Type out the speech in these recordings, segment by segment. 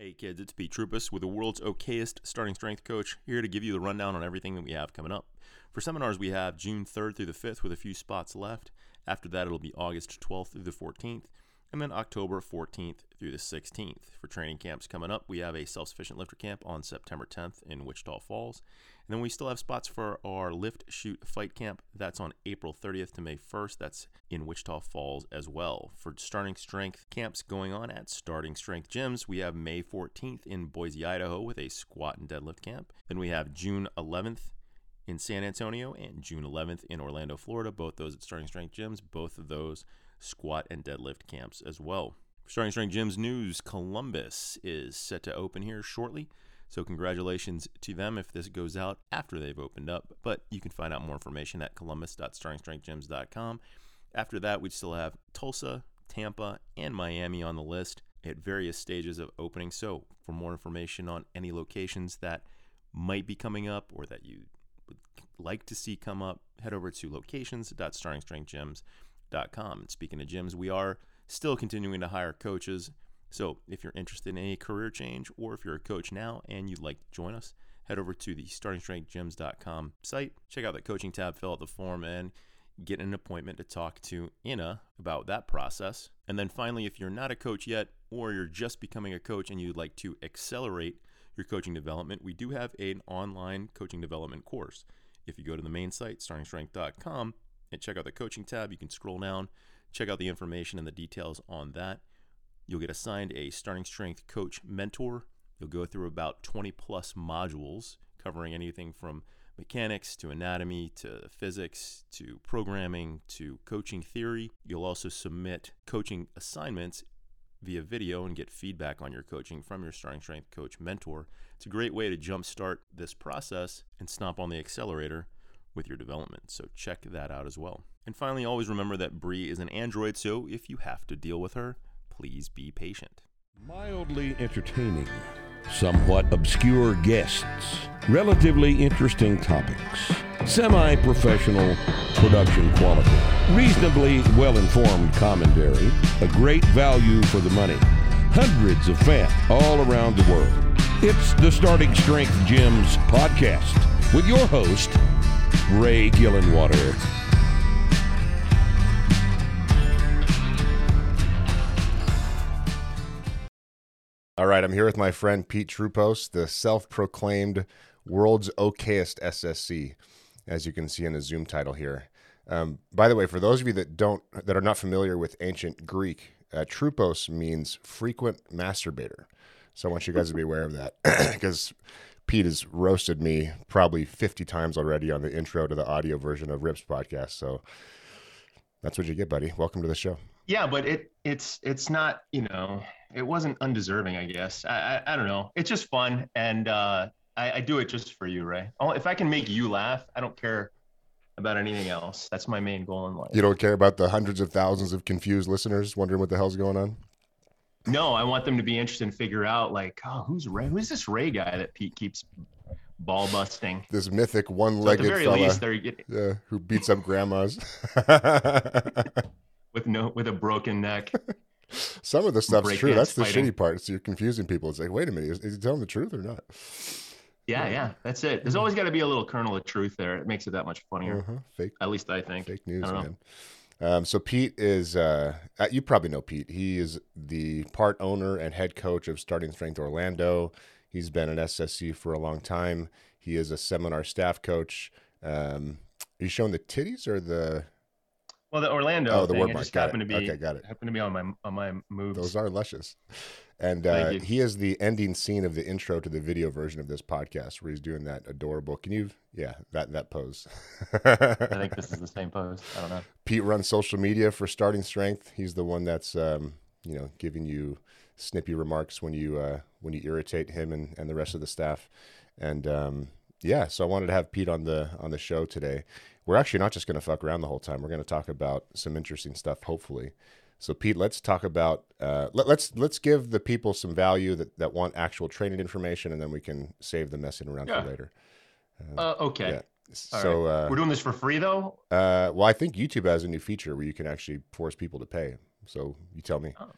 Hey kids, it's Pete Troupis with the world's okayest starting strength coach here to give you the rundown on everything that we have coming up. For seminars, we have June 3rd through the 5th with a few spots left. After that, it'll be August 12th through the 14th and then October 14th through the 16th. For training camps coming up, we have a self sufficient lifter camp on September 10th in Wichita Falls. And then we still have spots for our lift, shoot, fight camp. That's on April 30th to May 1st. That's in Wichita Falls as well. For starting strength camps going on at Starting Strength Gyms, we have May 14th in Boise, Idaho with a squat and deadlift camp. Then we have June 11th in San Antonio and June 11th in Orlando, Florida. Both those at Starting Strength Gyms. Both of those squat and deadlift camps as well. Starting Strength Gyms news Columbus is set to open here shortly. So, congratulations to them if this goes out after they've opened up. But you can find out more information at columbus.startingstrengthgyms.com. After that, we still have Tulsa, Tampa, and Miami on the list at various stages of opening. So, for more information on any locations that might be coming up or that you would like to see come up, head over to locations.startingstrengthgyms.com and speaking of gyms, we are still continuing to hire coaches. So if you're interested in any career change or if you're a coach now and you'd like to join us, head over to the startingstrengthgyms.com site, check out the coaching tab, fill out the form, and get an appointment to talk to Inna about that process. And then finally, if you're not a coach yet or you're just becoming a coach and you'd like to accelerate your coaching development, we do have an online coaching development course. If you go to the main site, startingstrength.com, and check out the coaching tab. You can scroll down, check out the information and the details on that. You'll get assigned a starting strength coach mentor. You'll go through about 20 plus modules covering anything from mechanics to anatomy to physics to programming to coaching theory. You'll also submit coaching assignments via video and get feedback on your coaching from your starting strength coach mentor. It's a great way to jumpstart this process and stomp on the accelerator with your development. So check that out as well. And finally, always remember that Bree is an android, so if you have to deal with her, please be patient. Mildly entertaining, somewhat obscure guests, relatively interesting topics, semi professional production quality, reasonably well informed commentary, a great value for the money, hundreds of fans all around the world. It's the Starting Strength Gyms podcast with your host, Ray Gillenwater. All right, I'm here with my friend Pete Troupis, the self-proclaimed world's okayest SSC, as you can see in the Zoom title here. Um, by the way, for those of you that don't that are not familiar with ancient Greek, uh, Troupos means frequent masturbator. So I want you guys to be aware of that because Pete has roasted me probably 50 times already on the intro to the audio version of Rips podcast. So that's what you get, buddy. Welcome to the show. Yeah, but it it's it's not you know it wasn't undeserving. I guess I I, I don't know. It's just fun, and uh, I, I do it just for you, Ray. Oh, if I can make you laugh, I don't care about anything else. That's my main goal in life. You don't care about the hundreds of thousands of confused listeners wondering what the hell's going on. No, I want them to be interested and figure out like, oh, who's Ray? Who's this Ray guy that Pete keeps ball busting? This mythic one-legged so fella, least, getting... yeah, who beats up grandmas with no with a broken neck. Some of the stuff's Break true. That's the fighting. shitty part. So you're confusing people. It's like, wait a minute, is, is he telling the truth or not? Yeah, yeah, that's it. There's always got to be a little kernel of truth there. It makes it that much funnier. Uh-huh. Fake, at least I think. Fake news, man. Um, so Pete is, uh, uh, you probably know Pete. He is the part owner and head coach of Starting Strength Orlando. He's been an SSC for a long time. He is a seminar staff coach. Um, are you showing the titties or the? Well, the Orlando. Oh, the thing, word mark. Just got happened it. to be okay, got it. Happened to be on my on my moves. Those are luscious. And uh, he is the ending scene of the intro to the video version of this podcast, where he's doing that adorable. Can you, yeah, that that pose? I think this is the same pose. I don't know. Pete runs social media for Starting Strength. He's the one that's, um, you know, giving you snippy remarks when you uh, when you irritate him and, and the rest of the staff. And um, yeah, so I wanted to have Pete on the on the show today. We're actually not just going to fuck around the whole time. We're going to talk about some interesting stuff, hopefully. So Pete, let's talk about uh, let, us let's, let's give the people some value that, that want actual training information, and then we can save the messing around yeah. for later. Uh, uh, okay. Yeah. So right. uh, we're doing this for free, though. Uh, well, I think YouTube has a new feature where you can actually force people to pay. So you tell me. Oh.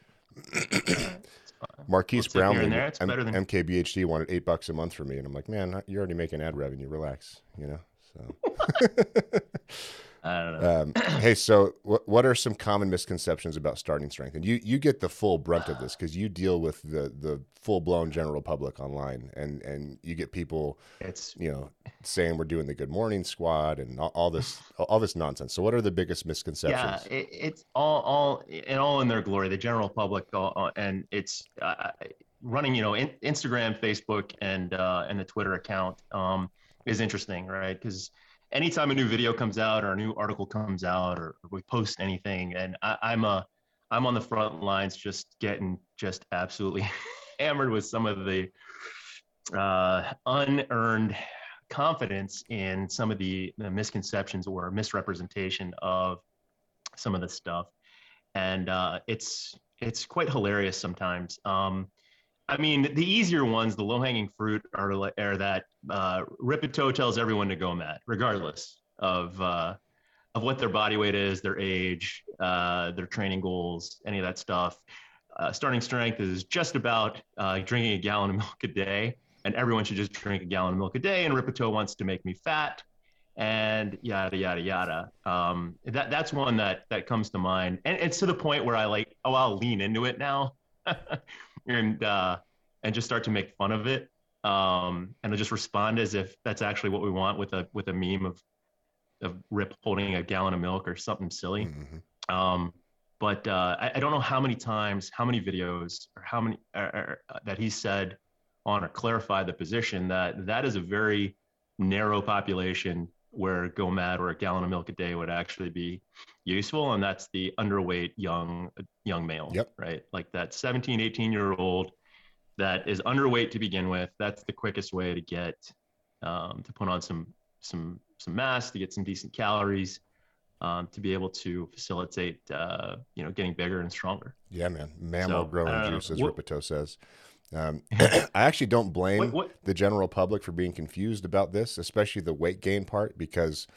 Marques Brownlee, there, it's M- better than- MKBHD wanted eight bucks a month for me, and I'm like, man, you're already making ad revenue. Relax, you know. So, know. um, hey, so what what are some common misconceptions about starting strength? And you you get the full brunt of this because you deal with the the full blown general public online, and and you get people it's you know saying we're doing the good morning squad and all, all this all this nonsense. So, what are the biggest yeah, misconceptions? it, it's all all and all in their glory. The general public, all, all- and it's uh, running. You know, in, Instagram, Facebook, and uh, and the Twitter account um, is interesting, right? Because anytime a new video comes out or a new article comes out or we post anything, and I, I'm a I'm on the front lines, just getting just absolutely hammered with some of the uh, unearned confidence in some of the, the misconceptions or misrepresentation of some of the stuff, and uh, it's it's quite hilarious sometimes. Um, I mean, the easier ones, the low hanging fruit, are, are that uh, Rippetoe tells everyone to go mad, regardless of uh, of what their body weight is, their age, uh, their training goals, any of that stuff. Uh, starting strength is just about uh, drinking a gallon of milk a day, and everyone should just drink a gallon of milk a day. And Rippetoe wants to make me fat, and yada yada yada. Um, that that's one that that comes to mind, and it's to the point where I like, oh, I'll lean into it now, and uh, and just start to make fun of it, um, and just respond as if that's actually what we want with a with a meme of of Rip holding a gallon of milk or something silly. Mhm. Um, but uh, I, I don't know how many times, how many videos, or how many uh, uh, that he said on or clarified the position that that is a very narrow population where go mad or a gallon of milk a day would actually be useful and that's the underweight young young male Yep. right like that 17 18 year old that is underweight to begin with that's the quickest way to get um, to put on some some some mass to get some decent calories um, to be able to facilitate uh, you know getting bigger and stronger Yeah, man, mammal So, growing uh, juice, as what- Rippetoe says. Um, I actually don't blame What- what- the general public for being confused about this, especially the weight gain part, because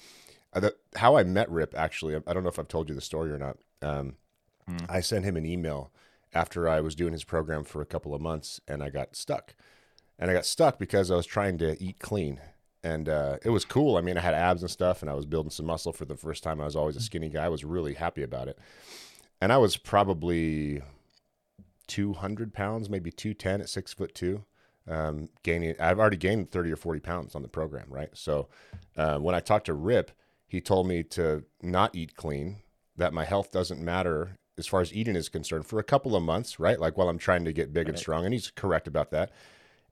the, how I met Rip actually, I don't know if I've told you the story or not. Um, Hmm. I sent him an email after I was doing his program for a couple of months, and I got stuck. And I got stuck because I was trying to eat clean, and uh, it was cool. I mean, I had abs and stuff, and I was building some muscle for the first time. I was always a skinny guy. I was really happy about it, and I was probably 200 pounds, maybe 210 at six foot two. Um, gaining, I've already gained 30 or 40 pounds on the program, right? So uh, when I talked to Rip, he told me to not eat clean, that my health doesn't matter as far as eating is concerned for a couple of months, right? Like while I'm trying to get big and strong. And he's correct about that.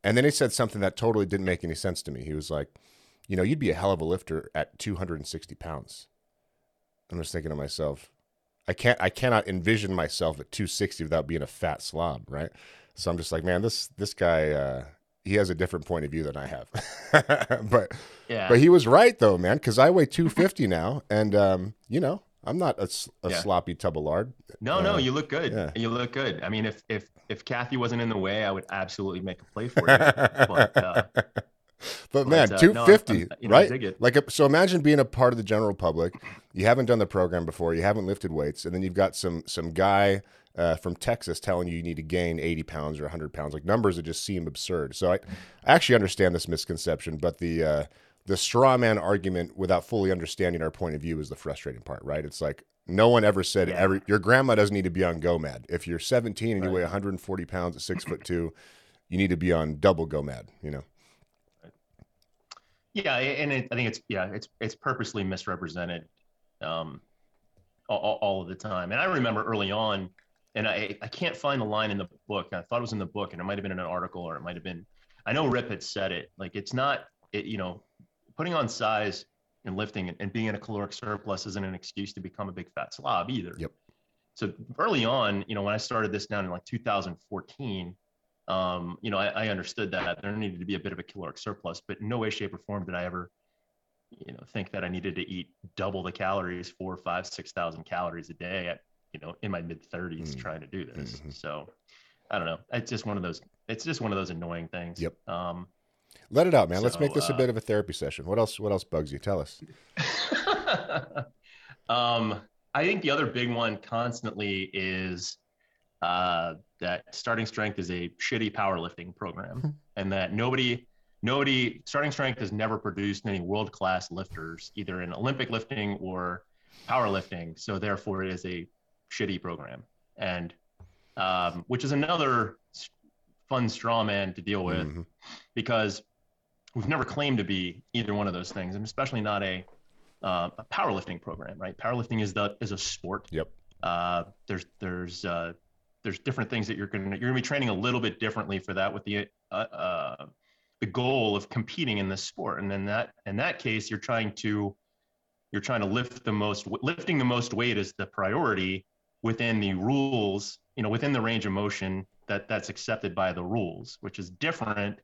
And then he said something that totally didn't make any sense to me. He was like, you know, you'd be a hell of a lifter at 260 pounds. I'm just thinking to myself, I can't I cannot envision myself at 260 without being a fat slob, right? So I'm just like, man, this this guy uh he has a different point of view than I have. but yeah but he was right though, man, cuz I weigh 250 now and um you know, I'm not a Yeah. sloppy tub of lard. No, Uh, no, you look good. yeah. You look good. I mean, if if if Kathy wasn't in the way, I would absolutely make a play for you. but uh, But man, uh, no, 250, I'm- you know, right? Like, so imagine being a part of the general public. You haven't done the program before. You haven't lifted weights, and then you've got some some guy uh, from Texas telling you you need to gain 80 pounds or 100 pounds. Like numbers that just seem absurd. So I, I actually understand this misconception, but the uh, the straw man argument without fully understanding our point of view is the frustrating part, right? It's like no one ever said Yeah. every your grandma doesn't need to be on GoMad. If you're 17 and you weigh 140 pounds at six foot two, you need to be on double GoMad. You know. yeah, and it, I think it's yeah, it's it's purposely misrepresented um, all- all of the time. And I remember early on, and I I can't find the line in the book. I thought it was in the book, and it might have been in an article, or it might have been. I know Rip had said it. Like it's not it, you know, putting on size and lifting and, and being in a caloric surplus isn't an excuse to become a big fat slob either. Yep. So early on, you know, when I started this down in like 2014, um, you know, I, I understood that there needed to be a bit of a caloric surplus, but in no way, shape, or form did I ever, you know, think that I needed to eat double the calories, four, five, six thousand calories a day at, you know, in my mid 30s Mm. trying to do this. Mhm. So I don't know. It's just one of those. It's just one of those annoying things. Yep. Um, Let it out, man. Let's make this a uh, bit of a therapy session. What else? What else bugs you? Tell us. um, I think the other big one constantly is uh, that starting strength is a shitty powerlifting program, and that nobody, nobody, starting strength has never produced any world class lifters, either in Olympic lifting or powerlifting. So therefore, it is a shitty program, and um, which is another fun straw man to deal with Mhm. because we've never claimed to be either one of those things, and especially not a uh, a powerlifting program, right? Powerlifting is the is a sport. Yep. Uh, there's there's uh, there's different things that you're gonna you're gonna be training a little bit differently for that with the uh, uh, the goal of competing in this sport, and then that in that case you're trying to you're trying to lift the most lifting the most weight is the priority within the rules, you know, within the range of motion that that's accepted by the rules, which is different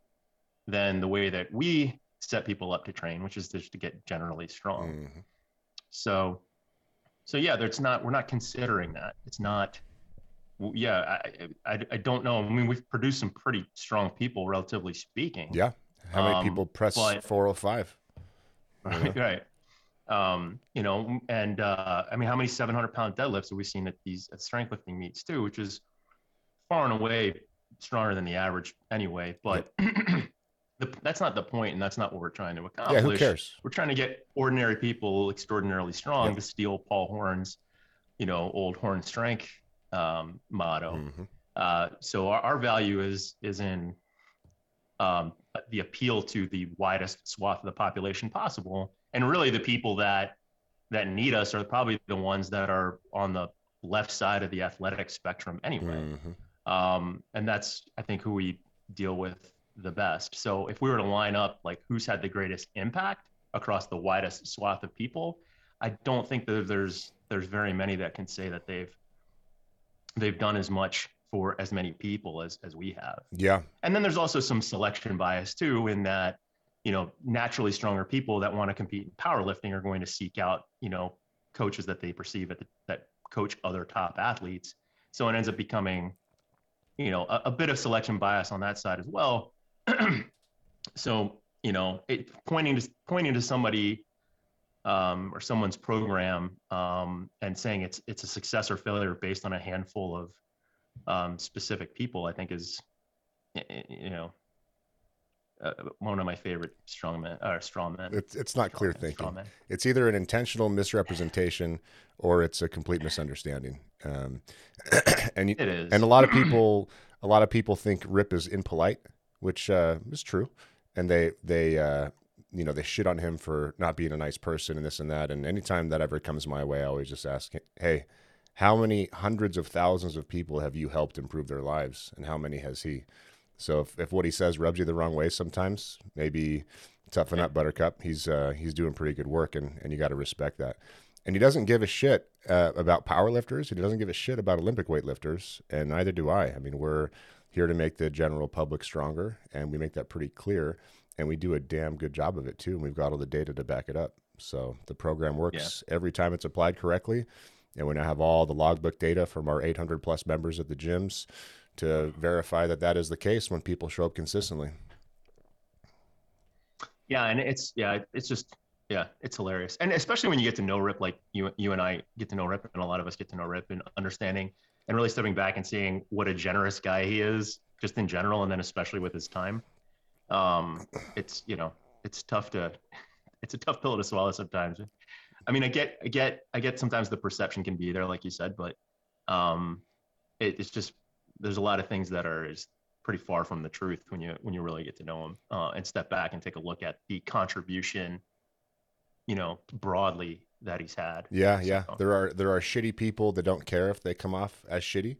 than the way that we set people up to train, which is just to get generally strong. Mhm. So, so yeah, there's not, we're not considering that. It's not, yeah, I, I, I don't know. I mean, we've produced some pretty strong people, relatively speaking. Yeah. How many Um, people press but- 405? Right. right. Um, you know, and uh, I mean, how many 700 pound deadlifts have we seen at these at strength lifting meets too, which is far and away stronger than the average anyway. But the, that's not the point, and that's not what we're trying to accomplish. Yeah, who cares? We're trying to get ordinary people extraordinarily strong Yep. to steal Paul Horn's, you know, old Horn strength um, motto. Mhm. Uh, so our, our value is is in um, the appeal to the widest swath of the population possible, and really the people that that need us are probably the ones that are on the left side of the athletic spectrum anyway. Mhm. Um, and that's I think who we deal with the best. So if we were to line up like who's had the greatest impact across the widest swath of people, I don't think that there's there's very many that can say that they've they've done as much for as many people as as we have. Yeah. And then there's also some selection bias too, in that, you know, naturally stronger people that want to compete in powerlifting are going to seek out, you know, coaches that they perceive the, that coach other top athletes. So it ends up becoming, you know, a, a bit of selection bias on that side as well. so, you know, it pointing to pointing to somebody um, or someone's program um, and saying it's it's a success or failure based on a handful of um, specific people, I think is, you know, uh, one of my favorite strongmen or straw men. It's it's not clear Straw man, straw thinking. man. It's either an intentional misrepresentation or it's a complete misunderstanding. Um, and you, It is. and a lot of people a lot of people think Rip is impolite, which uh, is true, and they they uh, you know they shit on him for not being a nice person and this and that. And anytime that ever comes my way, I always just ask, hey, how many hundreds of thousands of people have you helped improve their lives, and how many has he? So if, if what he says rubs you the wrong way sometimes, maybe toughen up, Buttercup. He's uh, he's doing pretty good work, and, and you got to respect that. And he doesn't give a shit uh, about powerlifters. He doesn't give a shit about Olympic weightlifters, and neither do I. I mean, we're here to make the general public stronger, and we make that pretty clear. And we do a damn good job of it too, and we've got all the data to back it up. So the program works every time it's applied correctly, and we now have all the logbook data from our 800 plus members at the gyms to verify that that is the case when people show up consistently. Yeah, and it's yeah, it's just yeah, it's hilarious, and especially when you get to know Rip, like you you and I get to know Rip, and a lot of us get to know Rip, and understanding and really stepping back and seeing what a generous guy he is, just in general, and then especially with his time. Um, it's you know, it's tough to, it's a tough pill to swallow sometimes. I mean, I get, I get, I get. Sometimes the perception can be there, like you said, but um, it, it's just there's a lot of things that are is pretty far from the truth when you when you really get to know him uh, and step back and take a look at the contribution, you know, broadly that he's had. Yeah, yeah. There are there are shitty people that don't care if they come off as shitty.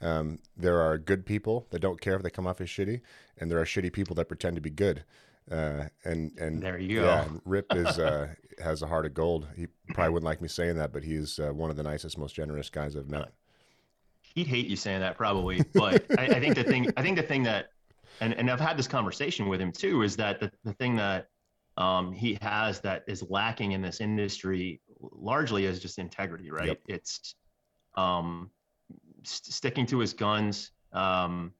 Um, there are good people that don't care if they come off as shitty, and there are shitty people that pretend to be good. Uh, and and There you go. Rip is uh, has a heart of gold. He probably wouldn't like me saying that, but he's uh, one of the nicest, most generous guys I've met. He'd hate you saying that probably but I, I think the thing i think the thing that and, and i've had this conversation with him too is that the, the thing that um, he has that is lacking in this industry largely is just integrity right Yep. it's um, st- sticking to his guns um,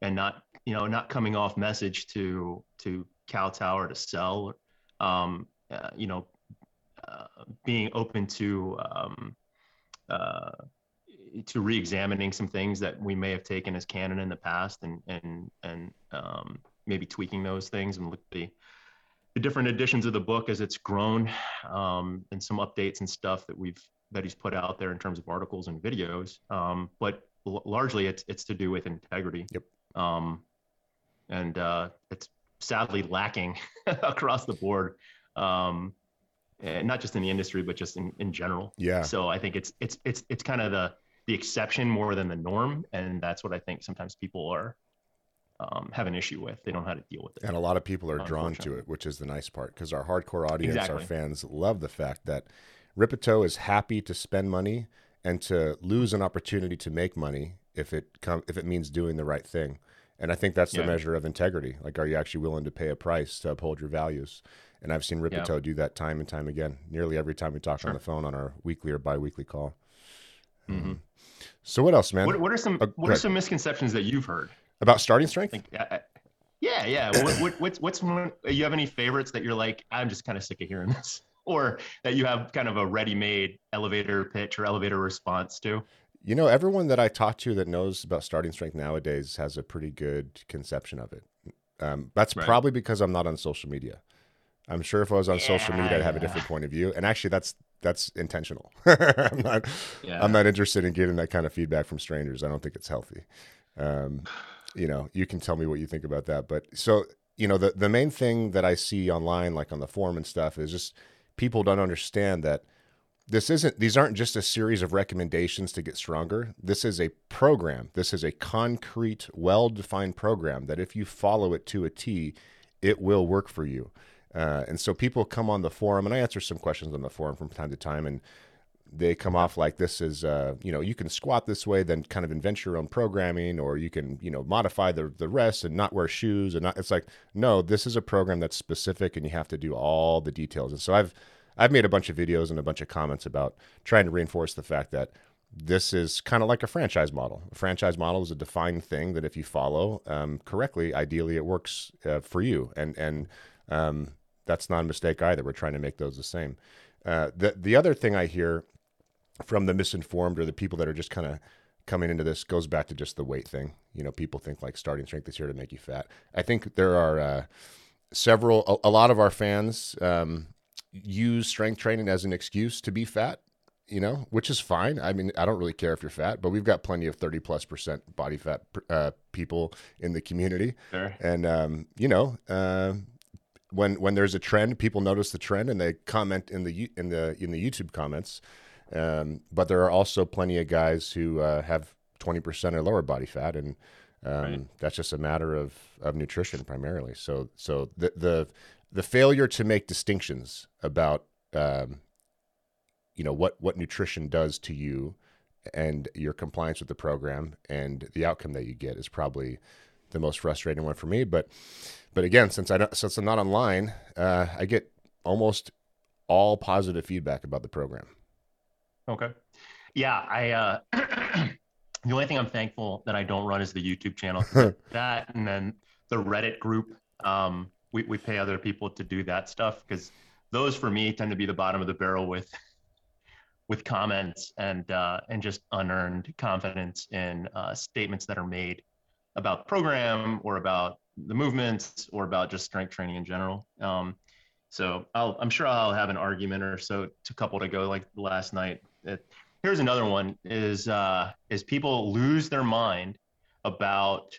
and not you know not coming off message to to kowtow or to sell um, uh, you know uh, being open to um, uh, to re-examining some things that we may have taken as canon in the past and and and um, maybe tweaking those things and look the the different editions of the book as it's grown um, and some updates and stuff that we've that he's put out there in terms of articles and videos um, but l- largely it's it's to do with integrity Yep. um, and uh, it's sadly lacking across the board um, and not just in the industry but just in, in general Yeah. so I think it's it's it's it's kind of the the exception more than the norm, and that's what I think sometimes people are um, have an issue with. They don't know how to deal with it. And a lot of people are drawn to it, which is the nice part because our hardcore audience, our fans, love the fact that Rippetoe is happy to spend money and to lose an opportunity to make money if it come if it means doing the right thing. And I think that's the Yeah. measure of integrity. Like, are you actually willing to pay a price to uphold your values? And I've seen Rippetoe do that time and time again. Nearly every time we talk on the phone on our weekly or biweekly call. Mhm. So what else, man? What, what are some Uh, what are some misconceptions that you've heard? About starting strength? Like, I, I- yeah, yeah. What, what, what's what's one? You have any favorites that you're like? I'm just kind of sick of hearing this, or that you have kind of a ready-made elevator pitch or elevator response to? You know, everyone that I talk to that knows about starting strength nowadays has a pretty good conception of it. Um, that's Right. probably because I'm not on social media. I'm sure if I was on social media, I'd have a different point of view. And actually, that's that's intentional. I'm not. Yeah. I'm not interested in getting that kind of feedback from strangers. I don't think it's healthy. Um, you know, you can tell me what you think about that. But so, you know, the the main thing that I see online, like on the forum and stuff, is just people don't understand that this isn't these aren't just a series of recommendations to get stronger this is a program this is a concrete well-defined program that if you follow it to a t it will work for you uh, and so people come on the forum and i answer some questions on the forum from time to time and they come off like this is uh, you know you can squat this way then kind of invent your own programming or you can you know modify the, the rest and not wear shoes and not it's like no this is a program that's specific and you have to do all the details. And so i've i've made a bunch of videos and a bunch of comments about trying to reinforce the fact that this is kind of like a franchise model. A franchise model is a defined thing that if you follow um, correctly ideally it works uh, for you. And and um, that's not a mistake either we're trying to make those the same uh, the the other thing i hear from the misinformed or the people that are just kind of coming into this goes back to just the weight thing. You know, people think like starting strength is here to make you fat. I think there are uh, several, a, a lot of our fans um, use strength training as an excuse to be fat. You know, which is fine. I mean, I don't really care if you're fat, but we've got plenty of 30 plus percent body fat uh, people in the community. Sure. And um, you know, uh, when when there's a trend, people notice the trend and they comment in the in the in the YouTube comments. Um, but there are also plenty of guys who uh, have 20% or lower body fat, and um, Right. that's just a matter of of nutrition primarily. So so the the the failure to make distinctions about um, you know what what nutrition does to you and your compliance with the program and the outcome that you get is probably the most frustrating one for me. But but again, since I don't, since I'm not online, uh, I get almost all positive feedback about the program. Okay. Yeah, I uh the only thing I'm thankful that I don't run is the YouTube channel. that and then the Reddit group. Um we, we pay other people to do that stuff because those for me tend to be the bottom of the barrel with with comments and uh and just unearned confidence in uh statements that are made about the program or about the movements or about just strength training in general. Um so I'll, I'm sure I'll have an argument or so to couple to go like last night. It, here's another one: is uh, is people lose their mind about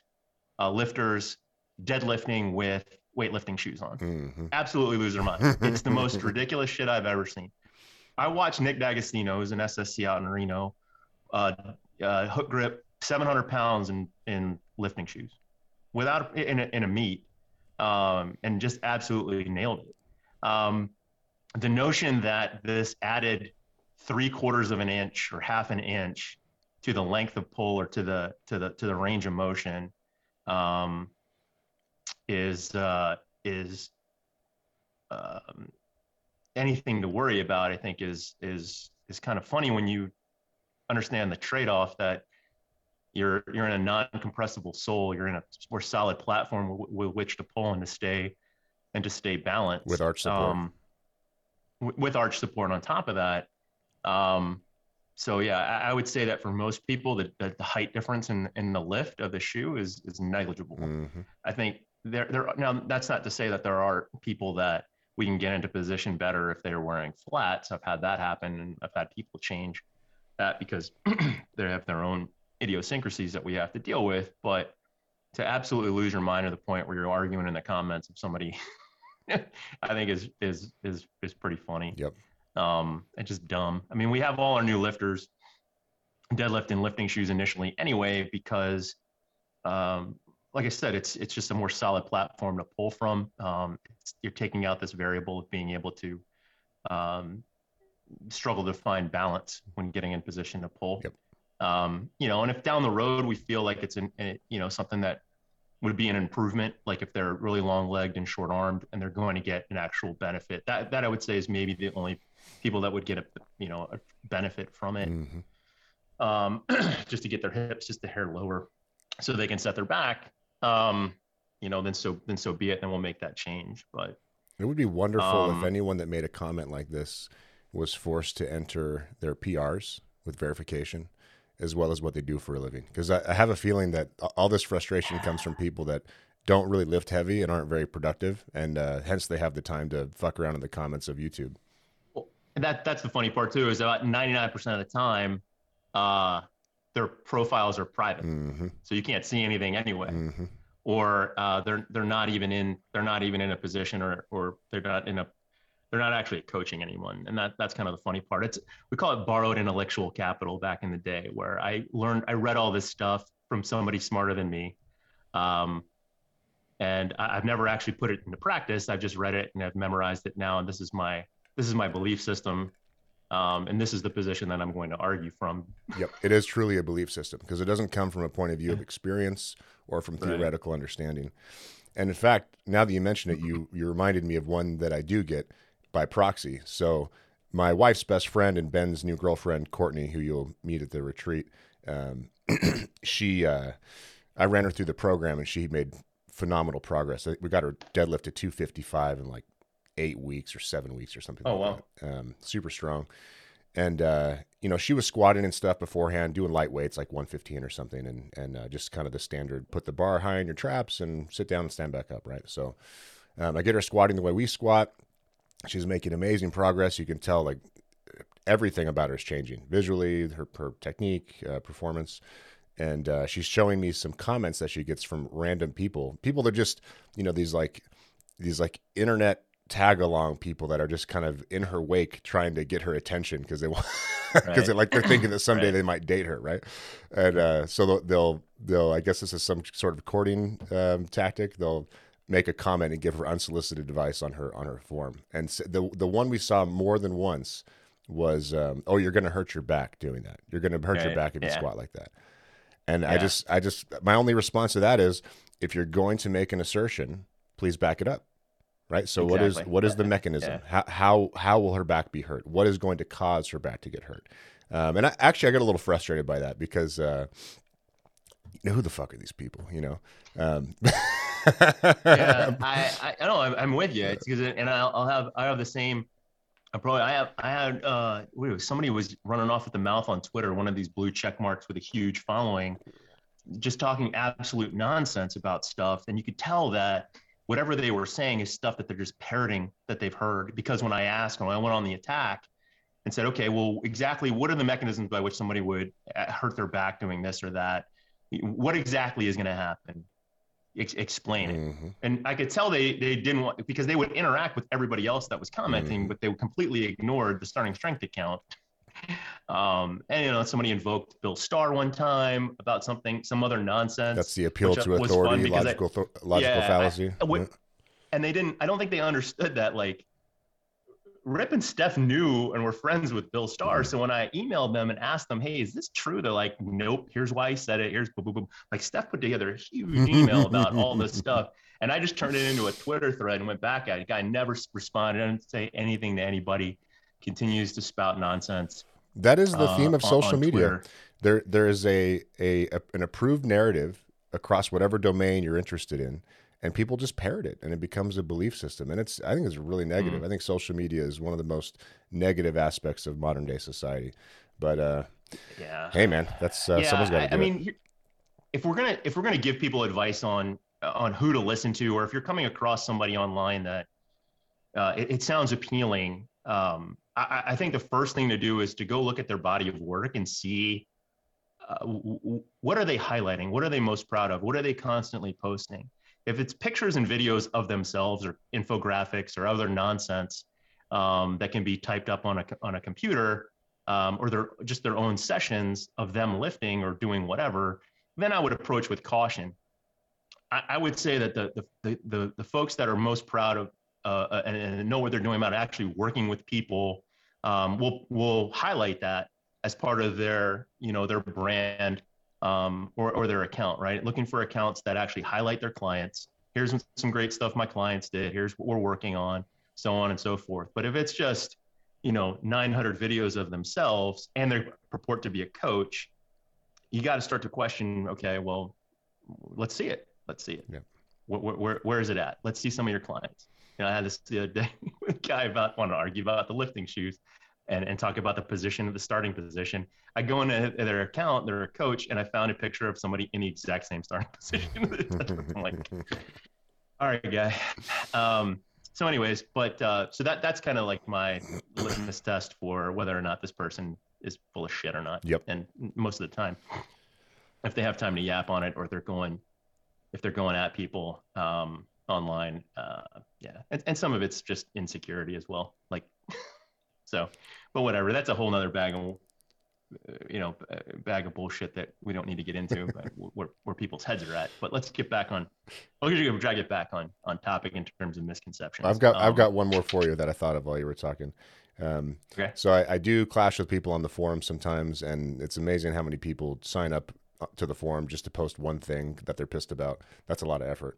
uh, lifters deadlifting with weightlifting shoes on. hmm Absolutely lose their mind. It's the most ridiculous shit I've ever seen. I watched Nick D'Agostino, who's an SSC out in Reno, uh, uh, hook grip 700 pounds in in lifting shoes, without in a, in a meet, um, and just absolutely nailed it. Um, the notion that this added three quarters of an inch or half an inch to the length of pull or to the to the to the range of motion um, is uh, is um, anything to worry about. I think is is is kind of funny when you understand the trade-off that you're you're in a non-compressible sole, you're in a more solid platform with, with which to pull and to stay and to stay balanced With arch support. Um, w- with arch support on top of that. Um, so yeah, I, I would say that for most people, the, the, the height difference in in the lift of the shoe is is negligible. Mhm. I think there there now that's not to say that there are people that we can get into position better if they're wearing flats. I've had that happen, and I've had people change that because they have their own idiosyncrasies that we have to deal with. But to absolutely lose your mind to the point where you're arguing in the comments of somebody, I think is is is is pretty funny. Yep. Um, and just dumb. I mean, we have all our new lifters deadlift and lifting shoes initially anyway because um, like I said, it's it's just a more solid platform to pull from. Um, it's, you're taking out this variable of being able to um, struggle to find balance when getting in position to pull. Yep. Um, you know, and if down the road we feel like it's an, a, you know something that would be an improvement, like if they're really long legged and short armed and they're going to get an actual benefit, that that I would say is maybe the only people that would get a you know a benefit from it. Mhm. um, just to get their hips just a hair lower so they can set their back. Um, you know then so then so be it then we'll make that change but It would be wonderful if Um, anyone that made a comment like this was forced to enter their PRs with verification, as well as what they do for a living. Because I, I have a feeling that all this frustration comes from people that don't really lift heavy and aren't very productive, and uh, hence they have the time to fuck around in the comments of YouTube. and that that's the funny part too is about 99% of the time uh, their profiles are private hmm so you can't see anything anyway hmm or uh, they're they're not even in they're not even in a position or or they're not in a they're not actually coaching anyone and that that's kind of the funny part it's we call it borrowed intellectual capital back in the day where i learned i read all this stuff from somebody smarter than me um, and I, i've never actually put it into practice i've just read it and i've memorized it now and this is my this is my belief system um, and this is the position that i'm going to argue from Yep, it is truly a belief system because it doesn't come from a point of view of experience or from Right. theoretical understanding. And in fact, now that you mention it, you you reminded me of one that I do get by proxy. So my wife's best friend and Ben's new girlfriend, Courtney, who you'll meet at the retreat, um, she uh, I ran her through the program and she made phenomenal progress. We got her deadlift to 255 in like eight weeks or seven weeks or something. Oh, like wow. that. Um, super strong and uh, you know she was squatting and stuff beforehand, doing light weights like 115 or something, and and uh, just kind of the standard, put the bar high in your traps and sit down and stand back up, right? So um, I get her squatting the way we squat. She's making amazing progress. You can tell like everything about her is changing visually, her her technique, uh, performance. And uh, she's showing me some comments that she gets from random people, people that just, you know, these like, these like internet tag along people that are just kind of in her wake trying to get her attention because they want because Right. like they're thinking that someday Right. they might date her right and uh, so they'll, they'll they'll i guess this is some sort of courting um, tactic they'll make a comment and give her unsolicited advice on her on her form. And the the one we saw more than once was um, oh you're going to hurt your back doing that. You're going to hurt your back if you squat like that. And i just i just my only response to that is if you're going to make an assertion please back it up. Right? So what is Exactly. what is the mechanism? How, how how will her back be hurt? What is going to cause her back to get hurt? Um, and I, actually i got a little frustrated by that because uh, you know who the fuck are these people you know? Um, yeah, I, I, know I'm, I'm with you. It's because, and I'll, I'll have, I have the same. I probably, I have, I had, uh, was somebody was running off at the mouth on Twitter, one of these blue check marks with a huge following, just talking absolute nonsense about stuff, and you could tell that whatever they were saying is stuff that they're just parroting that they've heard. Because when I asked, when I went on the attack, and said, okay, well, exactly what are the mechanisms by which somebody would uh, hurt their back doing this or that? What exactly is going to happen? Ex- explain it mhm. and I could tell they they didn't want because they would interact with everybody else that was commenting, Mhm. but they completely ignored the starting strength account. Um, and you know, somebody invoked Bill Starr one time about something, some other nonsense. that's the appeal to authority because I- logical th- logical Yeah, fallacy I would- Yeah. and they didn't. I don't think they understood that. Like, Rip and Steph knew and were friends with Bill Starr. So when I emailed them and asked them, "Hey, is this true?" They're like, "Nope. Here's why he said it. Here's boom, boom, boom." Like Steph put together a huge email about all this stuff, and I just turned it into a Twitter thread and went back at it. Guy never responded, didn't say anything to anybody. Continues to spout nonsense. that is the uh, theme of social media Twitter. there there is a, a a- an approved narrative across whatever domain you're interested in and people just parrot it and it becomes a belief system and it's i think it's really negative i think social media is one of the most negative aspects of modern day society But uh, yeah. hey, man, that's uh, yeah, someone's got to I, do I it. mean, here- if we're gonna if we're gonna give people advice on on who to listen to, or if you're coming across somebody online that uh, it, it sounds appealing, um, I, I think the first thing to do is to go look at their body of work and see uh, w- w- what are they highlighting, what are they most proud of, what are they constantly posting. If it's pictures and videos of themselves or infographics or other nonsense um, that can be typed up on a on a computer, um, or their just their own sessions of them lifting or doing whatever, then I would approach with caution. I, I would say that the, the the the folks that are most proud of uh, and, and know what they're doing about actually working with people um, will will highlight that as part of their you know their brand um, or or their account, right? Looking for accounts that actually highlight their clients. Here's some great stuff my clients did. Here's what we're working on, so on and so forth. But if it's just you know 900 videos of themselves and they purport to be a coach you got to start to question okay well let's see it let's see it Yeah. where, where, where is it at let's see some of your clients you know i had this the other day with a guy about want to argue about the lifting shoes and, and talk about the position of the starting position. I go into their account they're coach and i found a picture of somebody in the exact same starting position. I'm like all right guy. Um, so anyways but uh, so that that's kind of like my litmus test for whether or not this person is full of shit or not. Yep. and most of the time if they have time to yap on it or they're going if they're going at people um, online uh, yeah. And, and some of it's just insecurity as well. Like so but whatever that's a whole nother bag of you know bag of bullshit that we don't need to get into but where, where people's heads are at but let's get back on i'll usually drag it back on on topic in terms of misconceptions I've got I've Um, got one more for you that I thought of while you were talking. Um, Okay. So I, I do clash with people on the forum sometimes, and it's amazing how many people sign up uh, to the forum just to post one thing that they're pissed about. That's a lot of effort.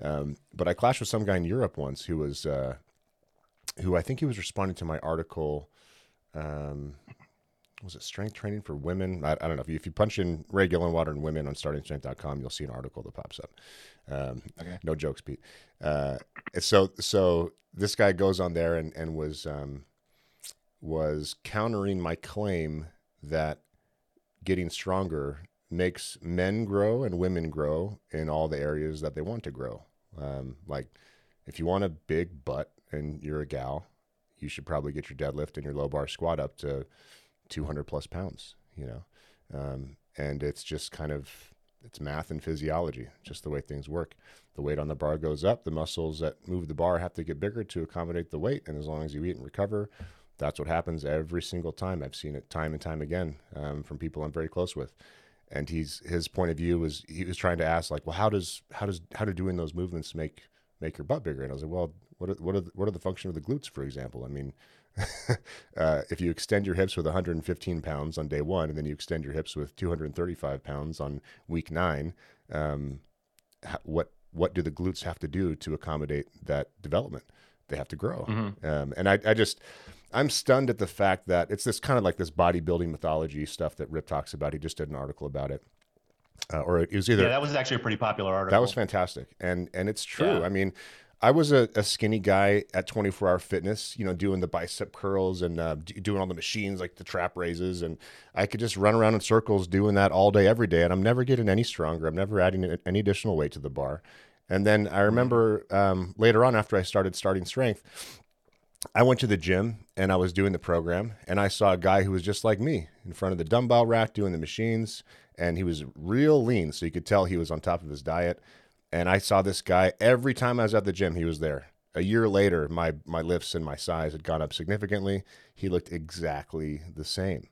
Um, but I clashed with some guy in Europe once who was uh, who I think he was responding to my article. Um, was it strength training for women? I, I don't know. If you, if you punch in Ray Gillenwater and women on startingstrength.com, you'll see an article that pops up. Um, Okay. No jokes, Pete. Uh, so so this guy goes on there and and was um, was countering my claim that getting stronger makes men grow and women grow in all the areas that they want to grow. Um, like if you want a big butt and you're a gal, you should probably get your deadlift and your low bar squat up to 200 plus pounds, you know? Um, and it's just kind of, it's math and physiology, just the way things work. The weight on the bar goes up, the muscles that move the bar have to get bigger to accommodate the weight. And as long as you eat and recover, that's what happens every single time. I've seen it time and time again um, from people I'm very close with. And he's his point of view was he was trying to ask like, well, how does how does how do doing those movements make make your butt bigger? And I was like, well, what are, what are the, what are the function of the glutes, for example? I mean, uh, if you extend your hips with 115 pounds on day one, and then you extend your hips with 235 pounds on week nine, um, what what do the glutes have to do to accommodate that development? They have to grow. Um, and I, I just, I'm stunned at the fact that it's this kind of like this bodybuilding mythology stuff that Rip talks about. He just did an article about it. Uh, or it was either yeah that was actually a pretty popular article that was fantastic, and and it's true. Yeah. I mean, I was a, a skinny guy at 24 Hour Fitness, you know, doing the bicep curls and uh, d- doing all the machines like the trap raises, and I could just run around in circles doing that all day, every day, and I'm never getting any stronger. I'm never adding any additional weight to the bar. And then I remember um, later on, after I started starting strength, I went to the gym and I was doing the program, and I saw a guy who was just like me in front of the dumbbell rack doing the machines, and he was real lean, so you could tell he was on top of his diet. And I saw this guy every time I was at the gym, he was there. A year later, my my lifts and my size had gone up significantly. He looked exactly the same.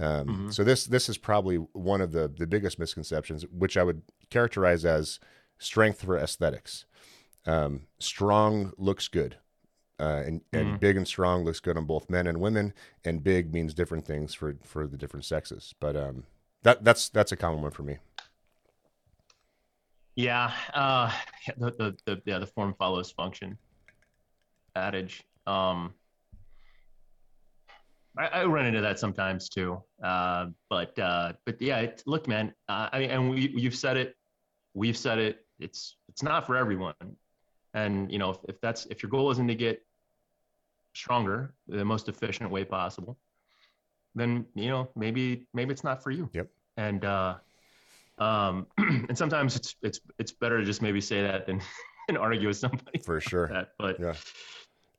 Um, So this this is probably one of the the biggest misconceptions, which I would characterize as strength for aesthetics. Um, strong looks good, uh, and and big and strong looks good on both men and women. And big means different things for for the different sexes. But um, that that's that's a common one for me. Yeah, uh, the, the the yeah the form follows function adage. Um, I, I run into that sometimes too. Uh, but uh, but yeah, it, look, man. Uh, I mean, and we you've said it, we've said it. It's it's not for everyone. And you know, if, if that's if your goal isn't to get stronger the most efficient way possible, then you know maybe maybe it's not for you. Yep. And uh, um, and sometimes it's it's it's better to just maybe say that than and argue with somebody for sure. That, but yeah.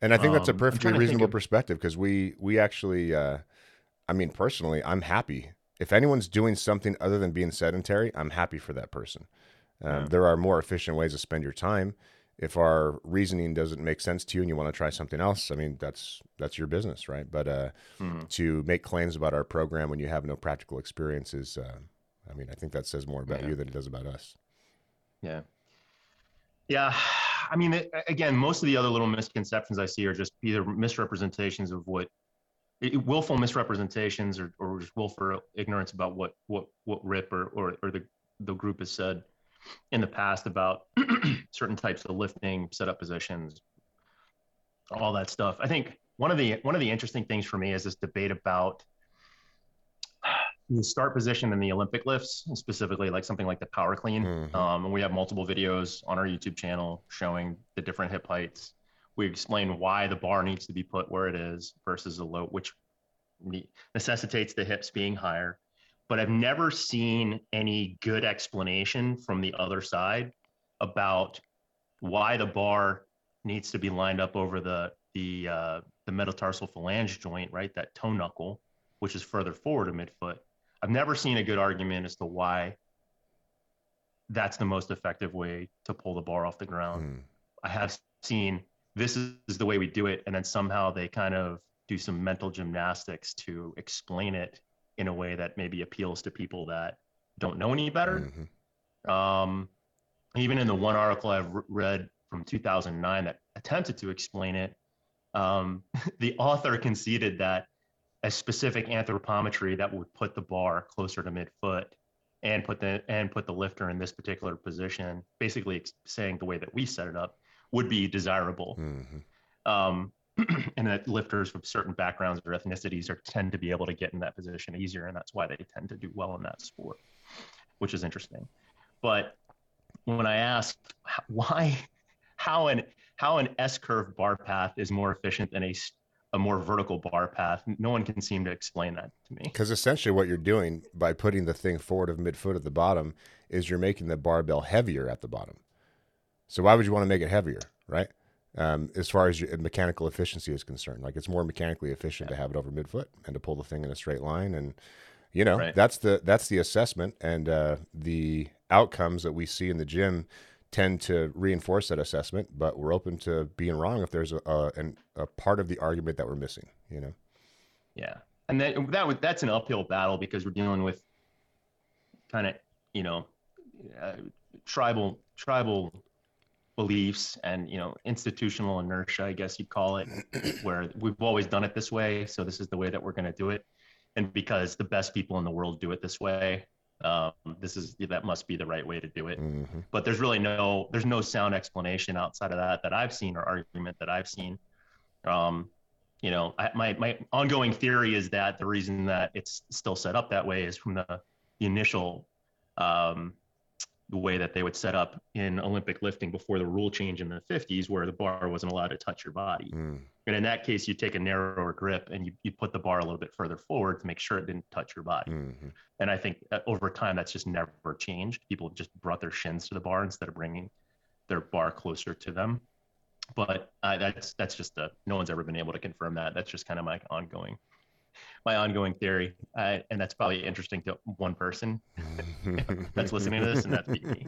And I think that's a Um, perfectly think reasonable of- perspective because we we actually, uh, I mean, personally, I'm happy if anyone's doing something other than being sedentary. I'm happy for that person. Um, Yeah. There are more efficient ways to spend your time. If our reasoning doesn't make sense to you and you want to try something else, I mean, that's that's your business, right? But uh, Mhm. to make claims about our program when you have no practical experience is, uh, I mean, I think that says more about Yeah. you than it does about us. Yeah. Yeah. I mean, it- again, most of the other little misconceptions I see are just either misrepresentations of what it- willful misrepresentations or, or just willful ignorance about what, what, what RIP or, or, or the, the group has said in the past about certain types of lifting, setup positions, all that stuff. I think one of the, one of the interesting things for me is this debate about the start position in the Olympic lifts, specifically like something like the power clean. Mhm. Um, and we have multiple videos on our YouTube channel showing the different hip heights. We explain why the bar needs to be put where it is versus the low, which necessitates the hips being higher. But I've never seen any good explanation from the other side about why the bar needs to be lined up over the the uh, the metatarsal phalange joint, right? That toe knuckle, which is further forward of midfoot. I've never seen a good argument as to why that's the most effective way to pull the bar off the ground. Mm. I have seen this is, the way we do it, and then somehow they kind of do some mental gymnastics to explain it in a way that maybe appeals to people that don't know any better. Mhm. Um, even in the one article I've read from 2009 that attempted to explain it, um, the author conceded that a specific anthropometry that would put the bar closer to midfoot and put the and put the lifter in this particular position, basically saying the way that we set it up would be desirable. Mhm. Um, and that lifters from certain backgrounds or ethnicities are tend to be able to get in that position easier, and that's why they tend to do well in that sport, which is interesting. But when I asked why, how an how an S curve bar path is more efficient than a a more vertical bar path, no one can seem to explain that to me. Because essentially, what you're doing by putting the thing forward of midfoot at the bottom is you're making the barbell heavier at the bottom. So why would you want to make it heavier, right? Um, as far as your mechanical efficiency is concerned, like it's more mechanically efficient to have it over midfoot and to pull the thing in a straight line, and you know Right. that's the that's the assessment and uh, the outcomes that we see in the gym tend to reinforce that assessment. But we're open to being wrong if there's a, a, an, a part of the argument that we're missing. You know. Yeah, and that would that's an uphill battle because we're dealing with kind of you know uh, tribal tribal beliefs and you know institutional inertia, I guess you'd call it, where we've always done it this way, so this is the way that we're going to do it, and because the best people in the world do it this way, um, this is that must be the right way to do it hmm but there's really no there's no sound explanation outside of that that I've seen or argument that I've seen. Um, you know, I, my my ongoing theory is that the reason that it's still set up that way is from the, the initial um, the way that they would set up in Olympic lifting before the rule change in the 50s, where the bar wasn't allowed to touch your body. Mm. And in that case, you take a narrower grip and you, you put the bar a little bit further forward to make sure it didn't touch your body. Mhm. And I think uh, over time, that's just never changed. People just brought their shins to the bar instead of bringing their bar closer to them. But uh, that's that's just a no one's ever been able to confirm that. That's just kind of my ongoing my ongoing theory, uh, and that's probably interesting to one person that's listening to this, and that's me.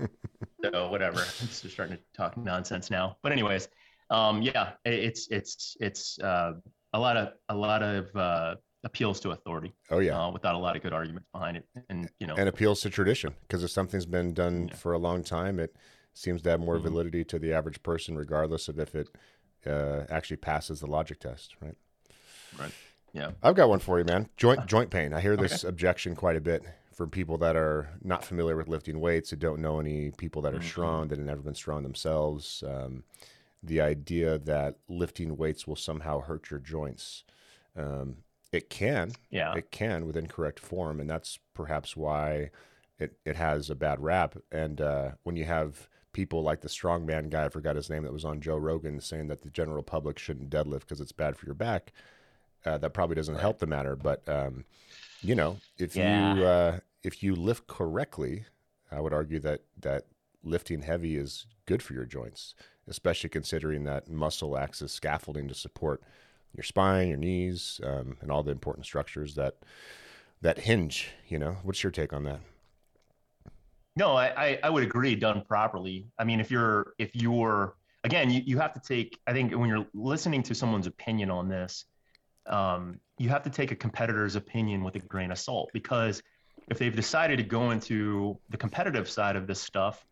So whatever. I'm just starting to talk nonsense now. But anyways, um, yeah, it's it's it's uh, a lot of a lot of uh, appeals to authority oh yeah. uh, without a lot of good arguments behind it. And you know, and appeals to tradition because if something's been done Yeah. for a long time, it seems to have more Mhm. validity to the average person, regardless of if it uh, actually passes the logic test. Right. right? Yeah, I've got one for you, man. Joint joint pain. I hear this objection quite a bit from people that are not familiar with lifting weights, that don't know any people that are Mhm. strong, that have never been strong themselves. Um, the idea that lifting weights will somehow hurt your joints. Um, it can, yeah, it can with incorrect form, and that's perhaps why it, it has a bad rap. And uh, when you have people like the strongman guy, I forgot his name, that was on Joe Rogan saying that the general public shouldn't deadlift because it's bad for your back. Uh, that probably doesn't Right. help the matter. But um, you know, if Yeah. you uh, if you lift correctly, I would argue that that lifting heavy is good for your joints, especially considering that muscle acts as scaffolding to support your spine, your knees, um, and all the important structures that that hinge. You know, what's your take on that? No, I, I, would agree done properly. I mean, if you're if you're again, you, you have to take I think when you're listening to someone's opinion on this, um, you have to take a competitor's opinion with a grain of salt because if they've decided to go into the competitive side of this stuff,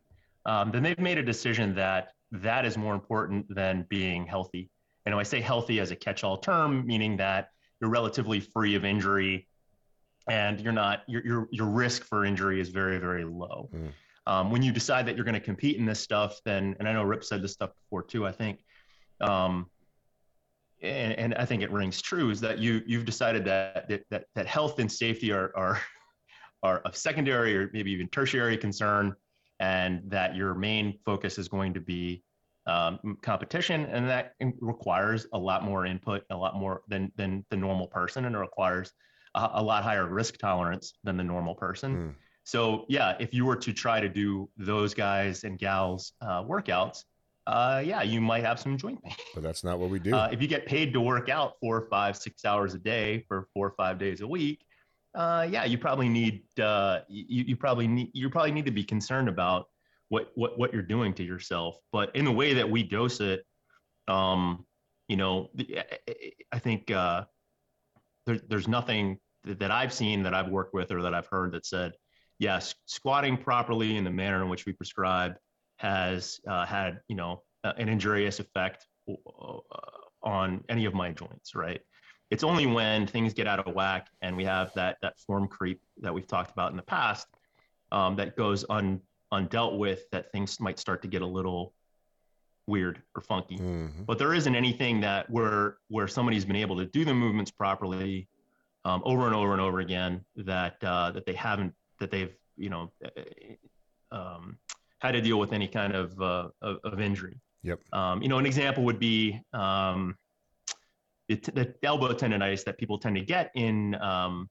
um, then they've made a decision that that is more important than being healthy. And I say healthy as a catch-all term, meaning that you're relatively free of injury and you're not your your your risk for injury is very very low. Mm. Um, when you decide that you're going to compete in this stuff, then and I know Rip said this stuff before too. I think, um, and, and I think it rings true is that you you've decided that that that, that health and safety are are are of secondary or maybe even tertiary concern, and that your main focus is going to be um, competition, and that requires a lot more input, a lot more than than the normal person, and it requires a, a lot higher risk tolerance than the normal person. Mm. So yeah, if you were to try to do those guys and gals uh, workouts, uh, yeah, you might have some joint pain. But that's not what we do. Uh, if you get paid to work out four, five, six hours a day for four or five days a week, uh, yeah, you probably need uh, you, you probably need you probably need to be concerned about what what what you're doing to yourself. But in the way that we dose it, um, you know, I think uh, there, there's nothing that that I've seen that I've worked with or that I've heard that said, yes, squatting properly in the manner in which we prescribe has uh, had you know an injurious effect uh, on any of my joints, right? It's only when things get out of whack and we have that that form creep that we've talked about in the past um, that goes un, undealt with that things might start to get a little weird or funky. Mhm. But there isn't anything that where where somebody's been able to do the movements properly um, over and over and over again that uh, that they haven't that they've you know um, had to deal with any kind of uh, of, of injury. Yep. Um, you know, an example would be um, the, the elbow tendonitis that people tend to get in, um,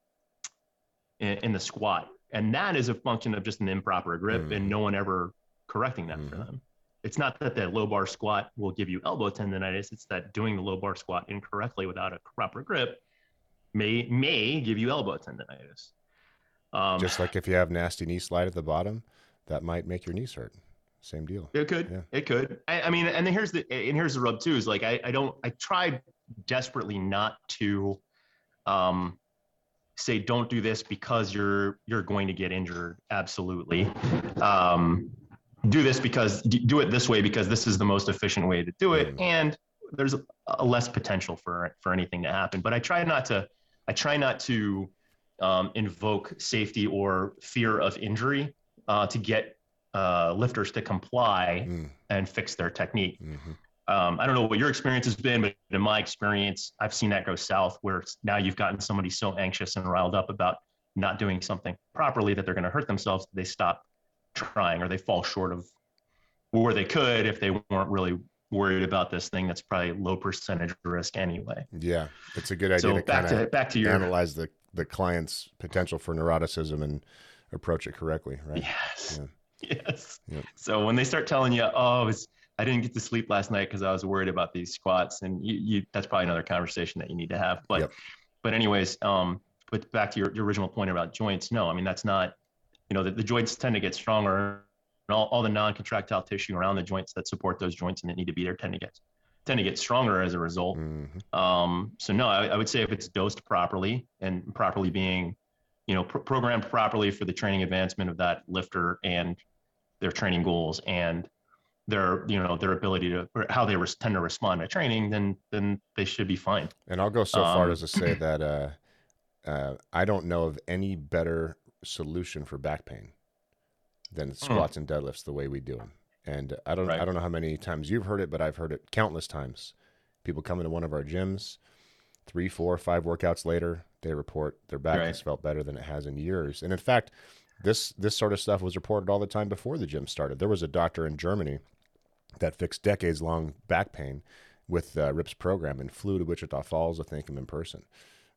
in in the squat, and that is a function of just an improper grip, Mhm. and no one ever correcting that for Mhm. them. It's not that the low bar squat will give you elbow tendonitis; it's that doing the low bar squat incorrectly without a proper grip may may give you elbow tendonitis. Um, Just like if you have nasty knee slide at the bottom, that might make your knees hurt. Same deal. It could. Yeah. It could. I, I mean, and then here's the and here's the rub too is like I, I don't I tried desperately not to um say don't do this because you're you're going to get injured. Absolutely. Um do this because do it this way because this is the most efficient way to do it Mm. and there's a, a less potential for for anything to happen. But I try not to I try not to um, invoke safety or fear of injury uh, to get uh, lifters to comply Mm, and fix their technique. mhm. Um, I don't know what your experience has been, but in my experience, I've seen that go south where now you've gotten somebody so anxious and riled up about not doing something properly that they're going to hurt themselves. They stop trying or they fall short of where they could if they weren't really worried about this thing that's probably low percentage risk anyway. Yeah, it's a good idea So to back to back to your analyze the the client's potential for neuroticism and approach it correctly, right? Yes. Yeah. Yes. Yep. So when they start telling you, oh, it's, I didn't get to sleep last night because I was worried about these squats, and you, you, that's probably another conversation that you need to have. But, Yep. but anyways, um, but back to your, your original point about joints. No, I mean that's not, you know, the, the joints tend to get stronger, and all, all the non-contractile tissue around the joints that support those joints and that need to be there tend to get tend to get stronger as a result. Mhm. Um, so no, I, I would say if it's dosed properly and properly being, you know, pr- programmed properly for the training advancement of that lifter and their training goals and their, you know, their ability to or how they res- tend to respond to training, then then they should be fine. And I'll go so far Um, as to say that uh, uh, I don't know of any better solution for back pain than squats and deadlifts the way we do them. And I don't I don't know how many times you've heard it, but I've heard it countless times. People come into one of our gyms, three, four, five workouts later, they report their back Right. has felt better than it has in years. And in fact, this this sort of stuff was reported all the time before the gym started. There was a doctor in Germany that fixed decades long back pain with uh, Rip's program and flew to Wichita Falls to thank him in person.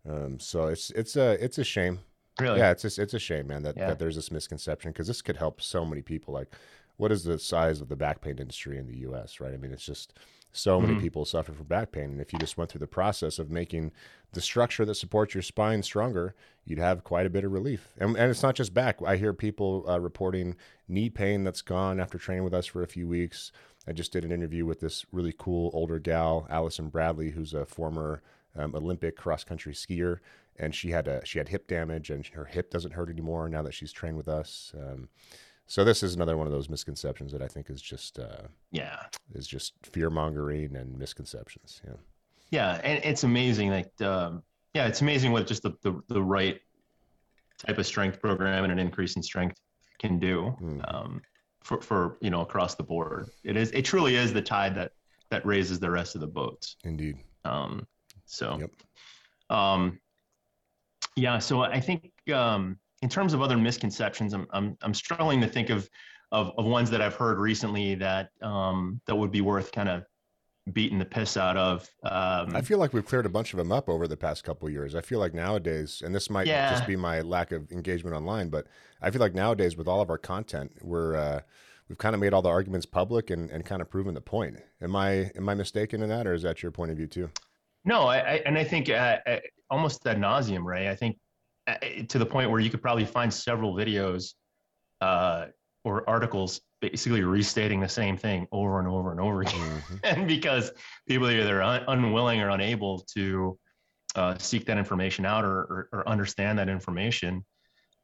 Um, so it's it's a it's a shame. Really? Yeah, it's a, it's a shame, man, that, Yeah. that there's this misconception because this could help so many people. Like, what is the size of the back pain industry in the U.S. Right? I mean, it's just so many Mhm. people suffer from back pain, and if you just went through the process of making the structure that supports your spine stronger, you'd have quite a bit of relief. And, and it's not just back. I hear people uh, reporting knee pain that's gone after training with us for a few weeks. I just did an interview with this really cool older gal, Allison Bradley, who's a former um, Olympic cross country skier, and she had a she had hip damage, and her hip doesn't hurt anymore now that she's trained with us. Um, so this is another one of those misconceptions that I think is just uh, Yeah. is just fear mongering and misconceptions. Yeah. Yeah, and it's amazing. Like, um, yeah, it's amazing what just the, the the right type of strength program and an increase in strength can do Mhm. um, for for you know across the board. It is it truly is the tide that that raises the rest of the boats. Indeed. Um, so, Yep. um, yeah. So I think um, in terms of other misconceptions, I'm I'm I'm struggling to think of of, of ones that I've heard recently that um, that would be worth kind of beating the piss out of. Um, I feel like we've cleared a bunch of them up over the past couple of years. I feel like nowadays, and this might Yeah. just be my lack of engagement online, but I feel like nowadays with all of our content, we're uh, we've kind of made all the arguments public and, and kind of proven the point. Am I am I mistaken in that, or is that your point of view too? No, I, I and I think uh, uh, almost ad nauseum, Ray. I think to the point where you could probably find several videos uh, or articles basically restating the same thing over and over and over again. Mhm. and because people are either un- unwilling or unable to uh, seek that information out or, or, or understand that information,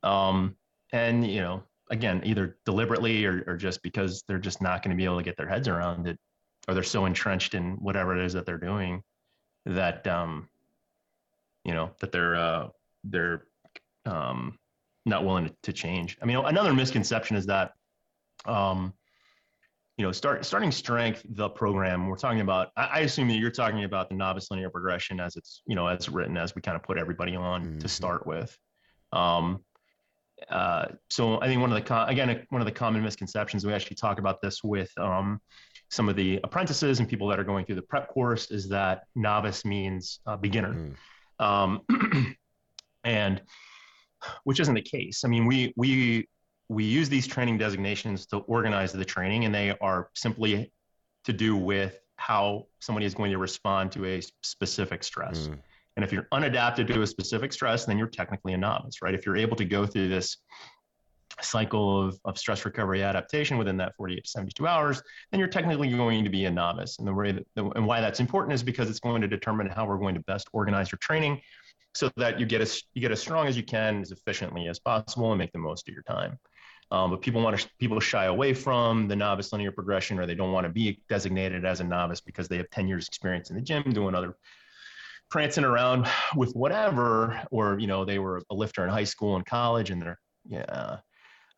um, and you know, again, either deliberately or, or just because they're just not going to be able to get their heads around it, or they're so entrenched in whatever it is that they're doing that um, you know that they're uh, they're um, not willing to, to change. I mean, another misconception is that um, you know, start starting strength, the program we're talking about. I, I assume that you're talking about the novice linear progression as it's you know as written as we kind of put everybody on to Mhm. start with. Um, uh, so I think one of the co- again one of the common misconceptions we actually talk about this with um, some of the apprentices and people that are going through the prep course is that novice means uh, beginner, Mm. um, and which isn't the case. I mean, we we we use these training designations to organize the training, and they are simply to do with how somebody is going to respond to a specific stress. Mm. And if you're unadapted to a specific stress, then you're technically a novice, right? If you're able to go through this cycle of, of stress recovery adaptation within that 48 to 72 hours, then you're technically going to be a novice. And the way that, and why that's important is because it's going to determine how we're going to best organize your training so that you get as you get as strong as you can as efficiently as possible and make the most of your time. Um, but people want to people shy away from the novice linear progression, or they don't want to be designated as a novice because they have 10 years experience in the gym doing other prancing around with whatever, or you know they were a lifter in high school and college, and they're yeah.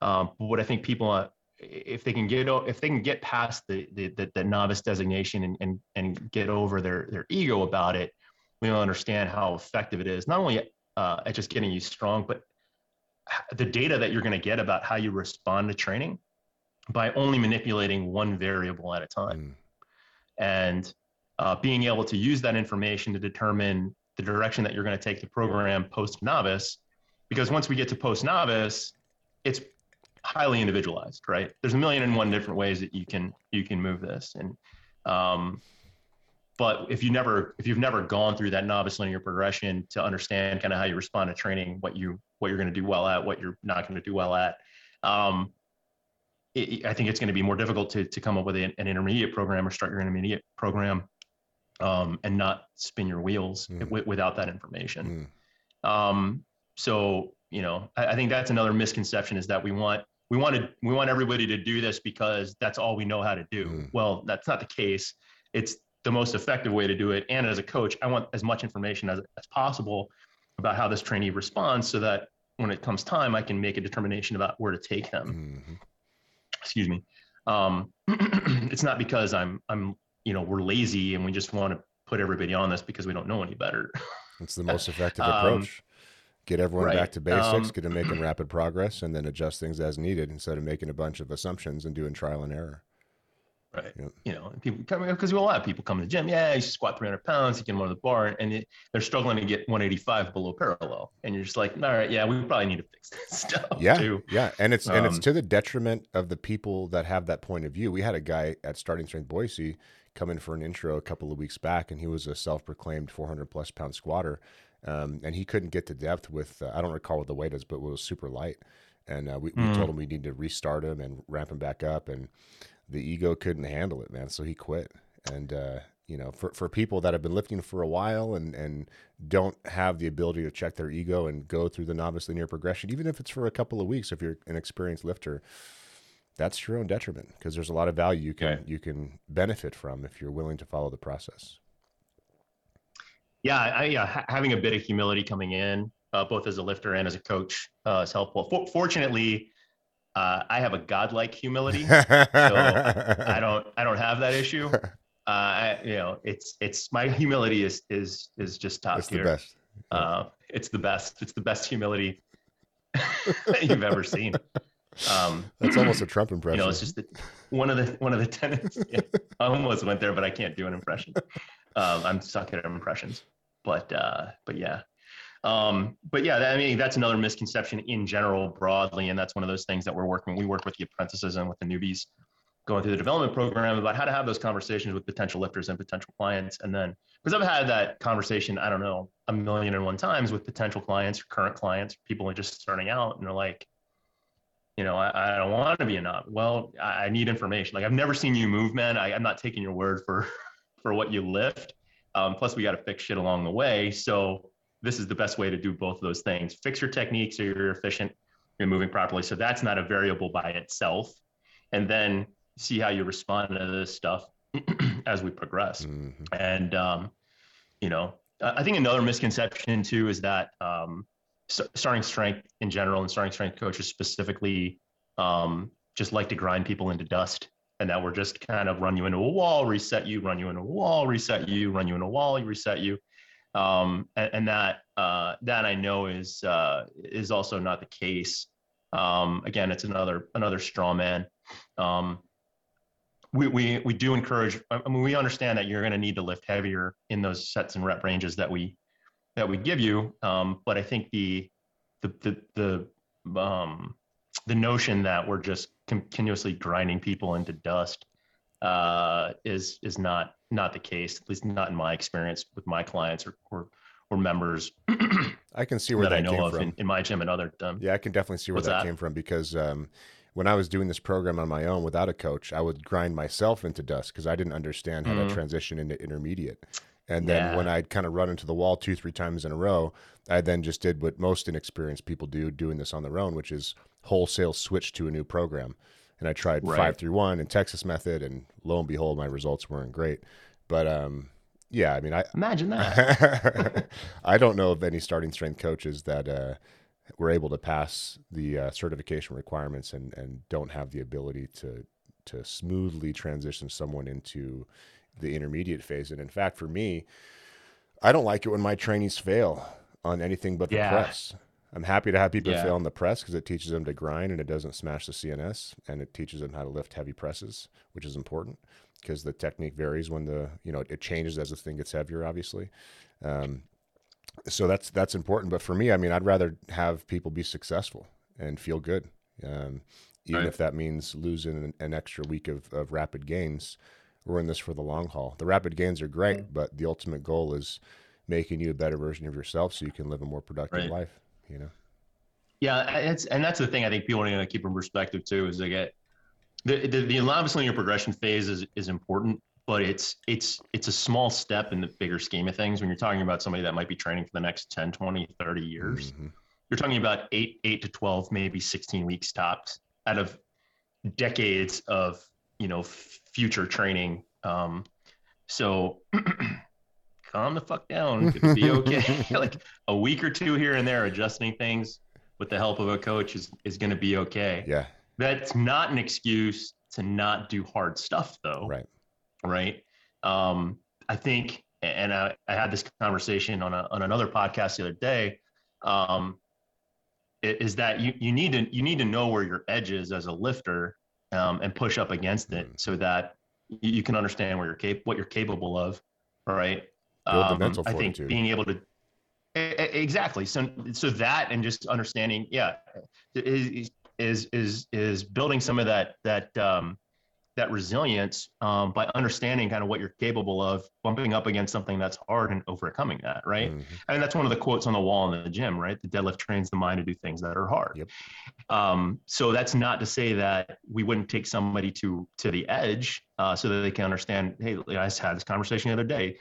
Um, but what I think people, uh, if they can get if they can get past the the, the, the novice designation and, and and get over their their ego about it, we'll understand how effective it is. Not only uh, at just getting you strong, but the data that you're going to get about how you respond to training by only manipulating one variable at a time Mm. and uh, being able to use that information to determine the direction that you're going to take the program post novice because once we get to post novice it's highly individualized right there's a million and one different ways that you can you can move this and um, but if you never if you've never gone through that novice linear progression to understand kind of how you respond to training what you what you're going to do well at what you're not going to do well at um, it, I think it's going to be more difficult to, to come up with an, an intermediate program or start your intermediate program um, and not spin your wheels Mm. wi- without that information. Mm. Um, so, you know, I, I think that's another misconception is that we want, we wanted, we want everybody to do this because that's all we know how to do. Mm. Well, that's not the case. It's the most effective way to do it. And as a coach, I want as much information as, as possible about how this trainee responds so that when it comes time, I can make a determination about where to take them Mhm. excuse me um, it's not because i'm i'm you know we're lazy and we just want to put everybody on this because we don't know any better It's the most effective Um, approach. Get everyone right. back to basics, Um, get them making rapid progress, and then adjust things as needed instead of making a bunch of assumptions and doing trial and error. Right. Yep. You know, people come because a lot of people come to the gym. Yeah, you squat 300 pounds. You can run the bar, and it, they're struggling to get 185 below parallel. And you're just like, all right, yeah, we probably need to fix this stuff yeah too. yeah and it's and it's Um, to the detriment of the people that have that point of view we had a guy at starting strength boise come in for an intro a couple of weeks back and he was a self-proclaimed 400 plus pound squatter um, and he couldn't get to depth with uh, i don't recall what the weight is but it was super light and uh, we, we Mm. told him we need to restart him and ramp him back up and the ego couldn't handle it man so he quit. And uh, you know for, for people that have been lifting for a while and, and don't have the ability to check their ego and go through the novice linear progression even if it's for a couple of weeks if you're an experienced lifter that's your own detriment because there's a lot of value you can you can benefit from if you're willing to follow the process. Yeah, I, yeah, having a bit of humility coming in, uh, both as a lifter and as a coach, uh, is helpful. For- fortunately, uh, I have a godlike humility. So I don't, I don't have that issue. Uh, I, you know, it's, it's my humility is, is, is just top the tier. best Uh, it's the best. It's the best humility you've ever seen. Um, that's almost a Trump impression. you know, it's just that one of the one of the tenets. Yeah, I almost went there, but I can't do an impression. Um, I'm stuck at impressions. But uh, but yeah, um, but yeah. that- I mean, that's another misconception in general, broadly, and that's one of those things that we're working. We work with the apprentices and with the newbies going through the development program about how to have those conversations with potential lifters and potential clients, and then because I've had that conversation, I don't know, a million and one times with potential clients current clients, people are just starting out, and they're like you know, I, I don't want to be a knob. Well, I, I need information. Like I've never seen you move, man. I, I'm not taking your word for for what you lift. Um, plus, we got to fix shit along the way. So this is the best way to do both of those things. Fix your technique so you're efficient, you're moving properly. So that's not a variable by itself. And then see how you respond to this stuff as we progress. Mhm. And um, you know, I I think another misconception too is that um, starting strength in general and starting strength coaches specifically um, just like to grind people into dust, and that we're just kind of run you into a wall, reset you, run you into a wall, reset you, run you into a wall, reset you. Um, and, and that uh, that I know is uh, is also not the case. Um, again, it's another another straw man. Um, we, we we do encourage i mean we understand that you're going to need to lift heavier in those sets and rep ranges that we that we give you um, but i think the the the the um the notion that we're just continuously grinding people into dust uh is is not not the case at least not in my experience with my clients or or, or members i can see where that that, i know came of from in, in my gym and other um, Yeah, I can definitely see where that, that? came from because um, when I was doing this program on my own without a coach, I would grind myself into dust because I didn't understand how to Mhm. transition into intermediate. And then when I'd kind of run into the wall two, three times in a row, I then just did what most inexperienced people do doing this on their own, which is wholesale switch to a new program. And I tried Right. five three one and Texas method, and lo and behold, my results weren't great. But um, yeah, I mean, I imagine that I don't know of any starting strength coaches that uh, were able to pass the uh, certification requirements and, and don't have the ability to to smoothly transition someone into the intermediate phase. And in fact, for me, I don't like it when my trainees fail on anything but the Yeah. press. I'm happy to have people Yeah. fail on the press because it teaches them to grind and it doesn't smash the CNS and it teaches them how to lift heavy presses, which is important because the technique varies when the you know it changes as the thing gets heavier, obviously. Um, so that's that's important. But for me, I mean, I'd rather have people be successful and feel good, um, even Right. if that means losing an, an extra week of, of rapid gains. We're in this for the long haul. The rapid gains are great, but the ultimate goal is making you a better version of yourself so you can live a more productive Right. life. You know. Yeah, it's and that's the thing I think people are going to keep in perspective too is they get the the, the allowance linear progression phase is is important, but it's it's it's a small step in the bigger scheme of things when you're talking about somebody that might be training for the next 10, 20, 30 years. Mhm. You're talking about 8 8 to 12, maybe 16 weeks tops out of decades of, you know, future training. Um so calm the fuck down. It'll be okay. like a week or two here and there adjusting things with the help of a coach is, is going to be okay. Yeah. That's not an excuse to not do hard stuff though. Right. Right. Um, I think, and I, I had this conversation on a, on another podcast the other day. Um, is that you, you need to, you need to know where your edge is as a lifter, um, and push up against it so that you, you can understand where you're cap- what you're capable of, right? Build the Um, mental I think fortitude. being able to exactly so so that and just understanding yeah is is is is building some of that that um that resilience um by understanding kind of what you're capable of bumping up against something that's hard and overcoming that right Mhm. I mean, that's one of the quotes on the wall in the gym, right? The deadlift trains the mind to do things that are hard. Yep. Um, so that's not to say that we wouldn't take somebody to to the edge uh, so that they can understand. Hey, I just had this conversation the other day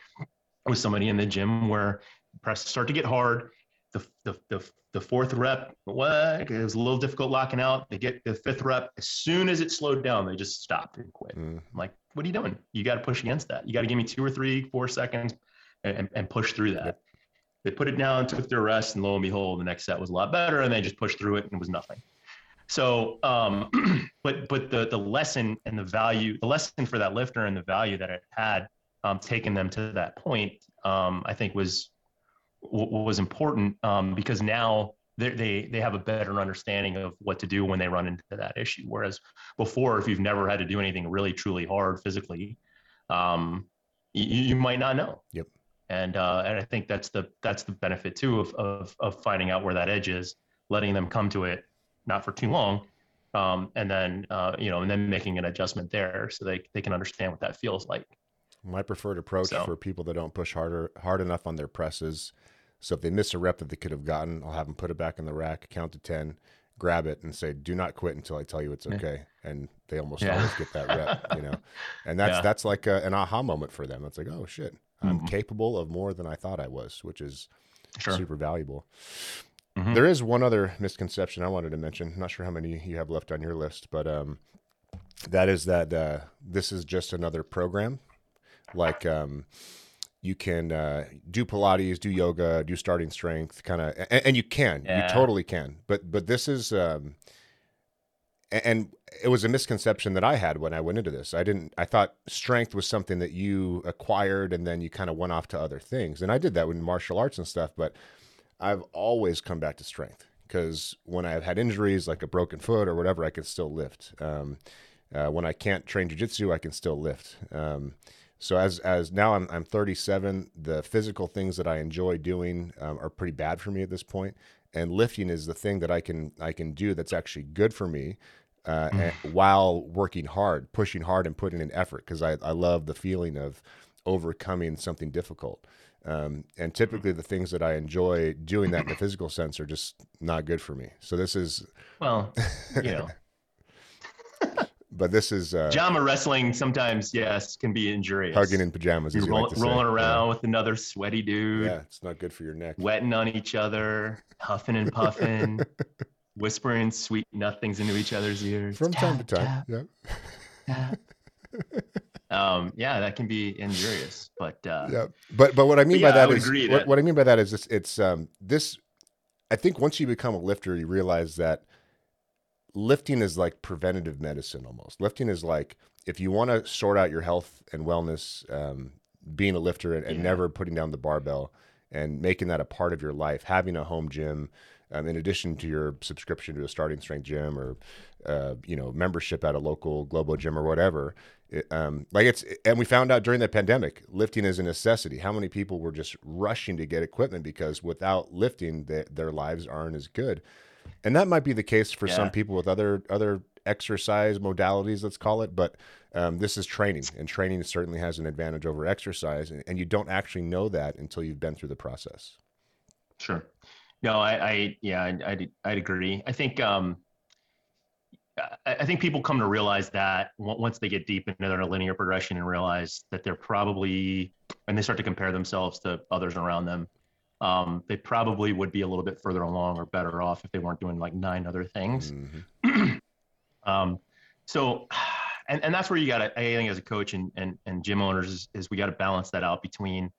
with somebody in the gym where press start to get hard. The the the, the fourth rep, what? It was a little difficult locking out. They get the fifth rep. As soon as it slowed down, they just stopped and quit. Mm. I'm like, what are you doing? You got to push against that. You got to give me two or three, four seconds and, and push through that. They put it down, took their rest, and lo and behold, the next set was a lot better, and they just pushed through it and it was nothing. So, um, but but the the lesson and the value, the lesson for that lifter and the value that it had um, taken them to that point, um, I think was was important um, because now they they they have a better understanding of what to do when they run into that issue. Whereas before, if you've never had to do anything really truly hard physically, um, you, you might not know. Yep. And uh, and I think that's the that's the benefit too of of of finding out where that edge is, letting them come to it, not for too long, um, and then uh, you know, and then making an adjustment there so they they can understand what that feels like. My preferred approach So- for people that don't push harder hard enough on their presses. So if they miss a rep that they could have gotten, I'll have them put it back in the rack, count to ten, grab it, and say, "Do not quit until I tell you it's Yeah. okay." And they almost Yeah. always get that rep, you know. And that's Yeah. that's like a, an aha moment for them. It's like, "Oh shit, I'm Mhm. capable of more than I thought I was," which is Sure. super valuable. Mhm. There is one other misconception I wanted to mention. not sure how many you have left on your list, but um, that is that uh, this is just another program. Like um, you can uh, do Pilates, do yoga, do starting strength, kind of, and, and you can, Yeah. you totally can. But but this is. Um, and it was a misconception that I had when I went into this. I didn't. I thought strength was something that you acquired and then you kind of went off to other things. And I did that with martial arts and stuff. But I've always come back to strength because when I've had injuries like a broken foot or whatever, I can still lift. Um, uh, when I can't train jujitsu, I can still lift. Um, so as as now I'm I'm 37, the physical things that I enjoy doing um, are pretty bad for me at this point, and lifting is the thing that I can I can do that's actually good for me. Uh, and while working hard, pushing hard, and putting in effort, because I, I love the feeling of overcoming something difficult. Um, and typically, the things that I enjoy doing that in the physical sense are just not good for me. So this is, Well, you know, but this is uh, pajama wrestling sometimes, yes, can be injurious. hugging in pajamas. You're you roll, like to say. rolling Yeah. around with another sweaty dude, Yeah, it's not good for your neck. wetting on each other, huffing and puffing, whispering sweet nothings into each other's ears. From time to Tap, time. Yeah. tap, tap. um, yeah, that can be injurious, but uh, yeah but but what i mean by I that is what, that- what i mean by that is it's, it's um this i think once you become a lifter you realize that lifting is like preventative medicine almost. Lifting is like if you want to sort out your health and wellness um, being a lifter and, and Yeah. never putting down the barbell and making that a part of your life having a home gym um, in addition to your subscription to a starting strength gym or uh, you know membership at a local global gym or whatever it, um, like it's and we found out during the pandemic lifting is a necessity. How many people were just rushing to get equipment because without lifting they, their lives aren't as good and that might be the case for some people with other other exercise modalities let's call it but um, this is training and training certainly has an advantage over exercise and, and you don't actually know that until you've been through the process Sure. No, I, I yeah, I'd, I'd agree. I think, um, I, I think people come to realize that once they get deep into their linear progression and realize that they're probably, and they start to compare themselves to others around them, um, they probably would be a little bit further along or better off if they weren't doing like nine other things. Mhm. Um, so, and, and that's where you got to, I think as a coach and, and, and gym owners is, is we got to balance that out between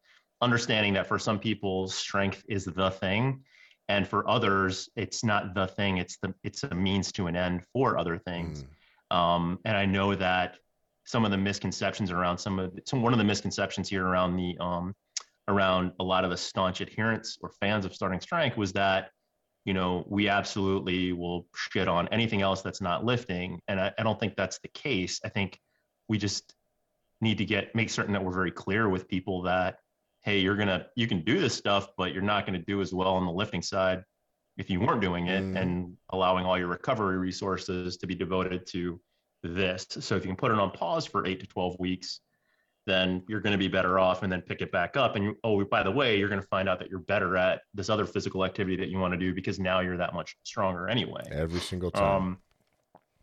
understanding that for some people strength is the thing. And for others, it's not the thing. It's the, it's a means to an end for other things. Mm. Um, and I know that some of the misconceptions around some of some, one of the misconceptions here around the, um, around a lot of the staunch adherents or fans of starting strength was that you know, we absolutely will shit on anything else that's not lifting. And I, I don't think that's the case. I think we just, need to get make certain that we're very clear with people that hey, you're gonna you can do this stuff, but you're not gonna do as well on the lifting side if you weren't doing it mm. and allowing all your recovery resources to be devoted to this. So if you can put it on pause for eight to 12 weeks, then you're going to be better off and then pick it back up. And oh, by the way, you're going to find out that you're better at this other physical activity that you want to do because now you're that much stronger anyway. Every single time. Um,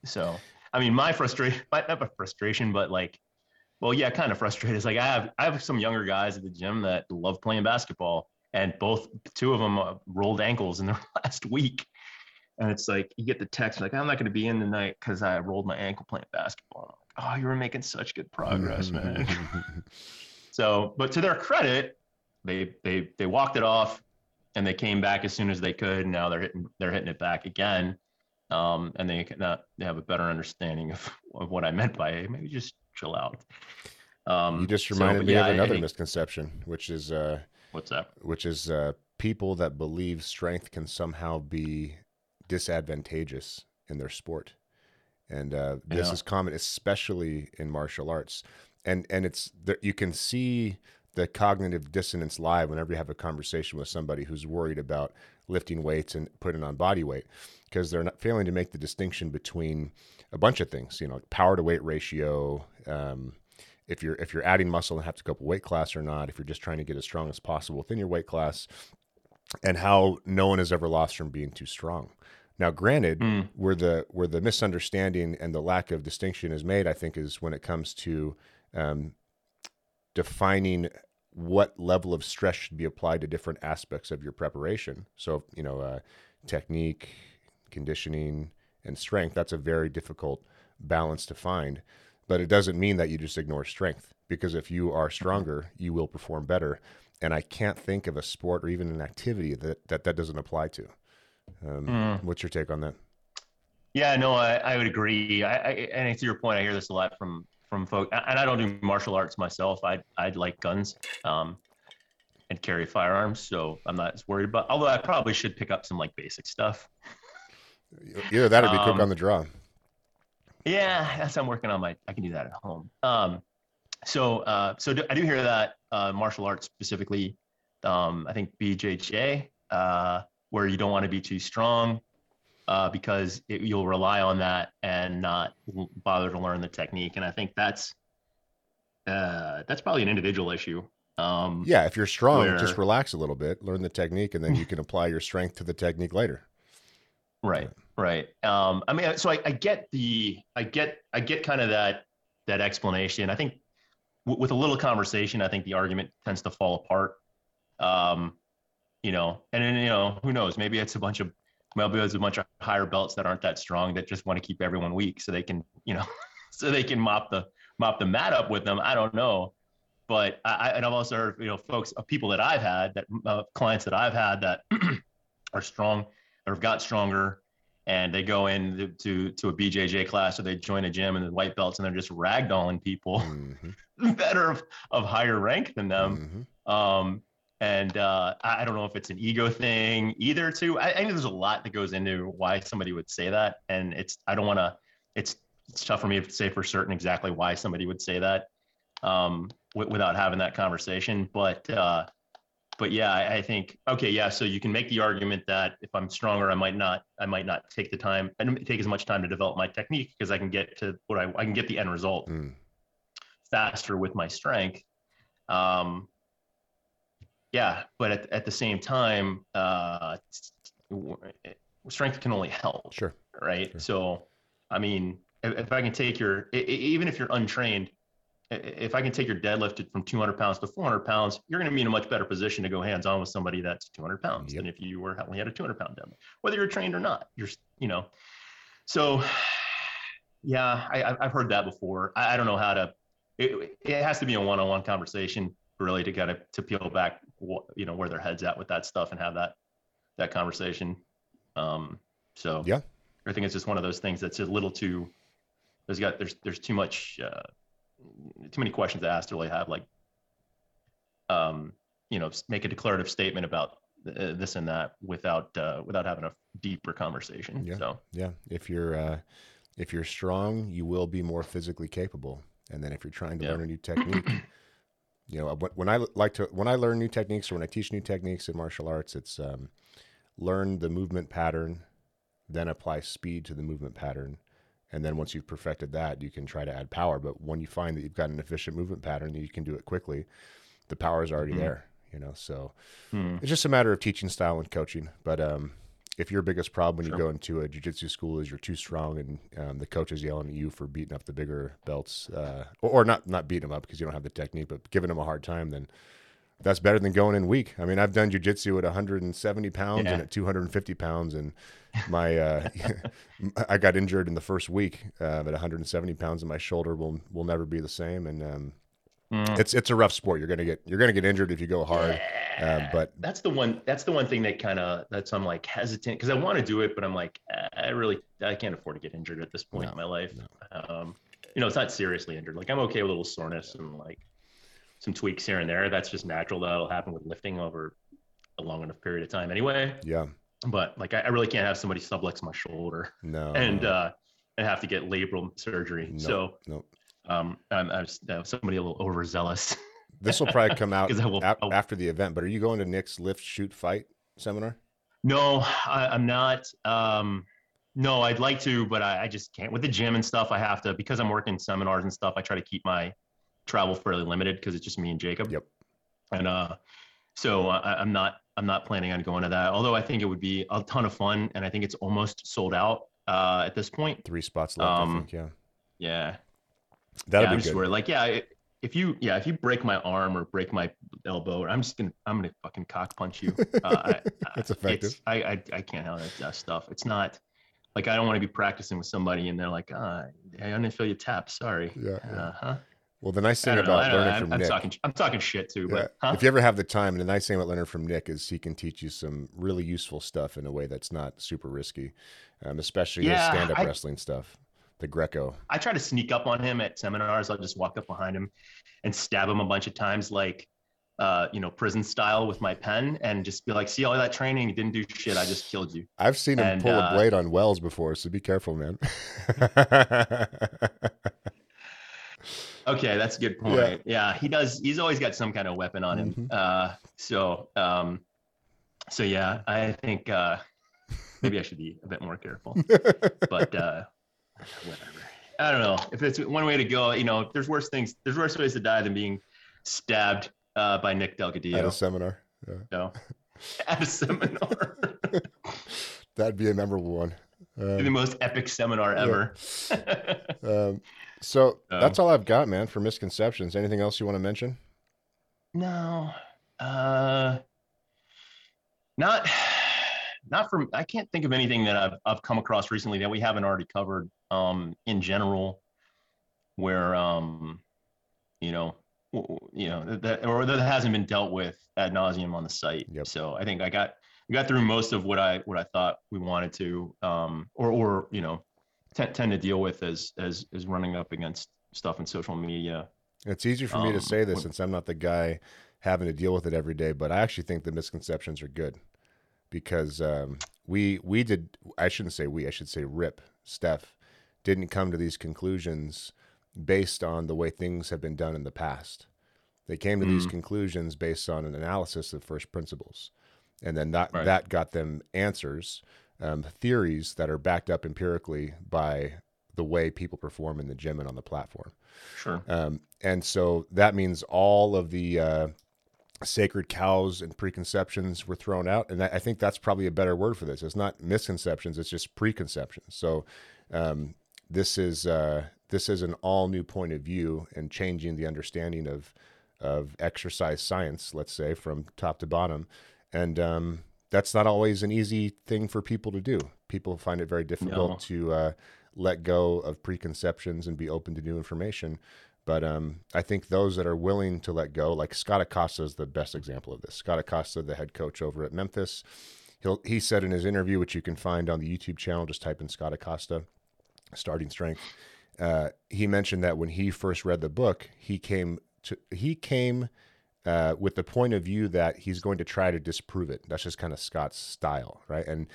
so, I mean, my frustration, not a frustration, but like well, yeah, kind of frustrated. It's like I have I have some younger guys at the gym that love playing basketball, and both two of them uh, rolled ankles in the last week. And it's like you get the text like I'm not going to be in tonight because I rolled my ankle playing basketball. Oh, you were making such good progress, man. so, but to their credit, they they they walked it off, and they came back as soon as they could. And now they're hitting they're hitting it back again, um, and they can, uh, they have a better understanding of, of what I meant by hey, maybe just chill out. Um, you just reminded so, me yeah, of another I, misconception, which is uh, what's that? Which is uh, people that believe strength can somehow be disadvantageous in their sport, and uh, this yeah. is common, especially in martial arts. And and it's you can see the cognitive dissonance live whenever you have a conversation with somebody who's worried about lifting weights and putting on body weight because they're not failing to make the distinction between a bunch of things, you know, power to weight ratio, um, if you're if you're adding muscle and have to go up a weight class or not, if you're just trying to get as strong as possible within your weight class, and how no one has ever lost from being too strong. Now, granted, mm. where the where the misunderstanding and the lack of distinction is made, I think, is when it comes to um, defining what level of stress should be applied to different aspects of your preparation. So, you know, uh, technique, conditioning, and strength. That's a very difficult balance to find. But it doesn't mean that you just ignore strength because if you are stronger, you will perform better. And I can't think of a sport or even an activity that that, that doesn't apply to. Um, mm. What's your take on that? Yeah, no, I, I would agree. I, I, and to your point, I hear this a lot from from folks, and I don't do martial arts myself. I I like guns, um, and carry firearms, so I'm not as worried about. Although I probably should pick up some like basic stuff. Either that or be um, quick on the draw. Yeah, that's I'm working on my. I can do that at home. Um, so uh, so do, I do hear that uh, martial arts specifically. Um, I think BJJ, uh, where you don't want to be too strong uh, because it, you'll rely on that and not bother to learn the technique. And I think that's uh, that's probably an individual issue. Um, yeah, if you're strong, where, just relax a little bit, learn the technique, and then you can apply your strength to the technique later. Right. Right. Um, I mean, so I, I, get the, I get, I get kind of that, that explanation. I think w- with a little conversation, I think the argument tends to fall apart. Um, you know, and then, you know, who knows? Maybe it's a bunch of, maybe it's a bunch of higher belts that aren't that strong that just want to keep everyone weak so they can, you know, so they can mop the, mop the mat up with them. I don't know. But I, and I've also heard, you know, folks, uh, people that I've had that uh, clients that I've had that are strong or have got stronger and they go in to to a BJJ class or they join a gym and the white belts and they're just ragdolling people mm-hmm. that are of, of, higher rank than them. Mm-hmm. Um, and uh, I don't know if it's an ego thing either. Too, I, I think there's a lot that goes into why somebody would say that, and it's I don't want to. It's it's tough for me to say for certain exactly why somebody would say that um, w- without having that conversation. But uh, but yeah, I, I, think okay, yeah. So you can make the argument that if I'm stronger, I might not, I might not take the time, don't take as much time to develop my technique because I can get to what I, I can get the end result mm. faster with my strength. Um, yeah, but at, at the same time, uh, strength can only help. Sure. Right. Sure. So, I mean, if, if I can take your, even if you're untrained, if I can take your deadlift from 200 pounds to 400 pounds, you're going to be in a much better position to go hands on with somebody that's 200 pounds yep. than if you were only had a 200 pound deadlift, whether you're trained or not. You're, you know, so yeah, I, have heard that before. I, I, don't know how to. It, it has to be a one-on-one conversation really to get it to peel back, you know, where their heads at with that stuff and have that that conversation. Um, so yeah, I think it's just one of those things that's a little too. There's got there's there's too much. Uh, too many questions to ask to really have like, um, you know, make a declarative statement about uh, this and that without uh, without having a deeper conversation. Yeah. So yeah, if you're uh, if you're strong, you will be more physically capable. And then if you're trying to Yeah. learn a new technique, you know, when- i like to when I learn new techniques or when I teach new techniques in martial arts, it's um, learn the movement pattern, then apply speed to the movement pattern, and then once you've perfected that, you can try to add power. But when you find that you've got an efficient movement pattern that you can do it quickly, the power is already Mhm. there. You know, so Hmm. it's just a matter of teaching style and coaching. But um, if your biggest problem when Sure. you go into a jiu-jitsu school is you're too strong and um, the coach is yelling at you for beating up the bigger belts, uh, or, or not not beating them up because you don't have the technique, but giving them a hard time, then that's better than going in weak. I mean, I've done jiu-jitsu at 170 pounds Yeah. and at 250 pounds, and my uh, I got injured in the first week uh, at 170 pounds, and my shoulder will will never be the same. And um, Mm. it's it's a rough sport. You're gonna get you're gonna get injured if you go hard. Um, but that's the one that's the one thing that kind of that's i'm like hesitant because i want to do it but i'm like i really i can't afford to get injured at this point No, in my life um you know it's not seriously injured like i'm okay with a little soreness and like some tweaks here and there that's just natural that'll happen with lifting over a long enough period of time anyway yeah, but like i, I really can't have somebody sublux my shoulder no, and uh and have to get labral surgery Nope. so no. Um i'm, I'm uh, somebody a little overzealous This will probably come out will- ap- after the event. But are you going to Nick's lift shoot fight seminar? No, I, I'm not. Um, no, I'd like to, but I, I just can't. With the gym and stuff, I have to because I'm working seminars and stuff. I try to keep my travel fairly limited because it's just me and Jacob. Yep. And uh, so I, I'm not. I'm not planning on going to that. Although I think it would be a ton of fun, and I think it's almost sold out uh, at this point. Three spots left, I Um, think. Yeah, Yeah. That'll yeah, be good. worried. Like, yeah, if you, yeah, if you break my arm or break my elbow, I'm just gonna, I'm gonna fucking cock punch you. Uh, I, That's effective. it's- I, I, I can't handle that stuff. It's not like I don't want to be practicing with somebody and they're like, ah, I didn't feel you tap. Sorry. Yeah, yeah. Uh huh. Well, the nice thing about know. learning from I'm Nick, talking, I'm talking shit too, yeah, but huh? if you ever have the time, and the nice thing about learning from Nick is he can teach you some really useful stuff in a way that's not super risky, um, especially Yeah, stand-up I- wrestling stuff, the Greco. I try to sneak up on him at seminars. I'll just walk up behind him and stab him a bunch of times, like, uh, you know, prison style with my pen, and just be like, "See all that training? You didn't do shit. I just killed you." I've seen him And, pull a uh, blade on Wells before, so be careful, man. Okay, that's a good point. Yeah. he does. He's always got some kind of weapon on him. Mhm. Uh, so, um, so yeah, I think uh, maybe I should be a bit more careful. But uh, whatever. I don't know if it's one way to go. You know, there's worse things. There's worse ways to die than being stabbed uh, by Nick Delgadillo At a seminar. Yeah. So, at a seminar, That'd be a memorable one. the Um, most epic seminar ever. um, so Oh. that's all I've got, man, for misconceptions. Anything else you want to mention? No, uh, not, not from. I can't think of anything that I've I've come across recently that we haven't already covered. Um, in general, where um, you know, you know that or that hasn't been dealt with ad nauseum on the site. Yep. So I think I got I got through most of what I what I thought we wanted to, um, or or you know, tend tend to deal with as as as running up against stuff in social media. It's easier for me to Um, say this when- since I'm not the guy having to deal with it every day, but I actually think the misconceptions are good because um, we we did. I shouldn't say we. I should say Rip Stef didn't come to these conclusions based on the way things have been done in the past. They came to these Mhm. conclusions based on an analysis of first principles, and then that Right. that got them answers, um, theories that are backed up empirically by the way people perform in the gym and on the platform. Sure. Um, and so that means all of the uh, sacred cows and preconceptions were thrown out. And I think that's probably a better word for this. It's not misconceptions; it's just preconceptions. So um, this is uh, this is an all new point of view and changing the understanding of of exercise science. Let's say from top to bottom, and um, that's not always an easy thing for people to do. People find it very difficult No. to uh, let go of preconceptions and be open to new information. But um, I think those that are willing to let go, like Scott Acosta is the best example of this. Scott Acosta, the head coach over at Memphis, he'll, he said in his interview, which you can find on the YouTube channel, just type in Scott Acosta, starting strength. Uh, he mentioned that when he first read the book, he came to he came uh, with the point of view that he's going to try to disprove it. That's just kind of Scott's style, right? And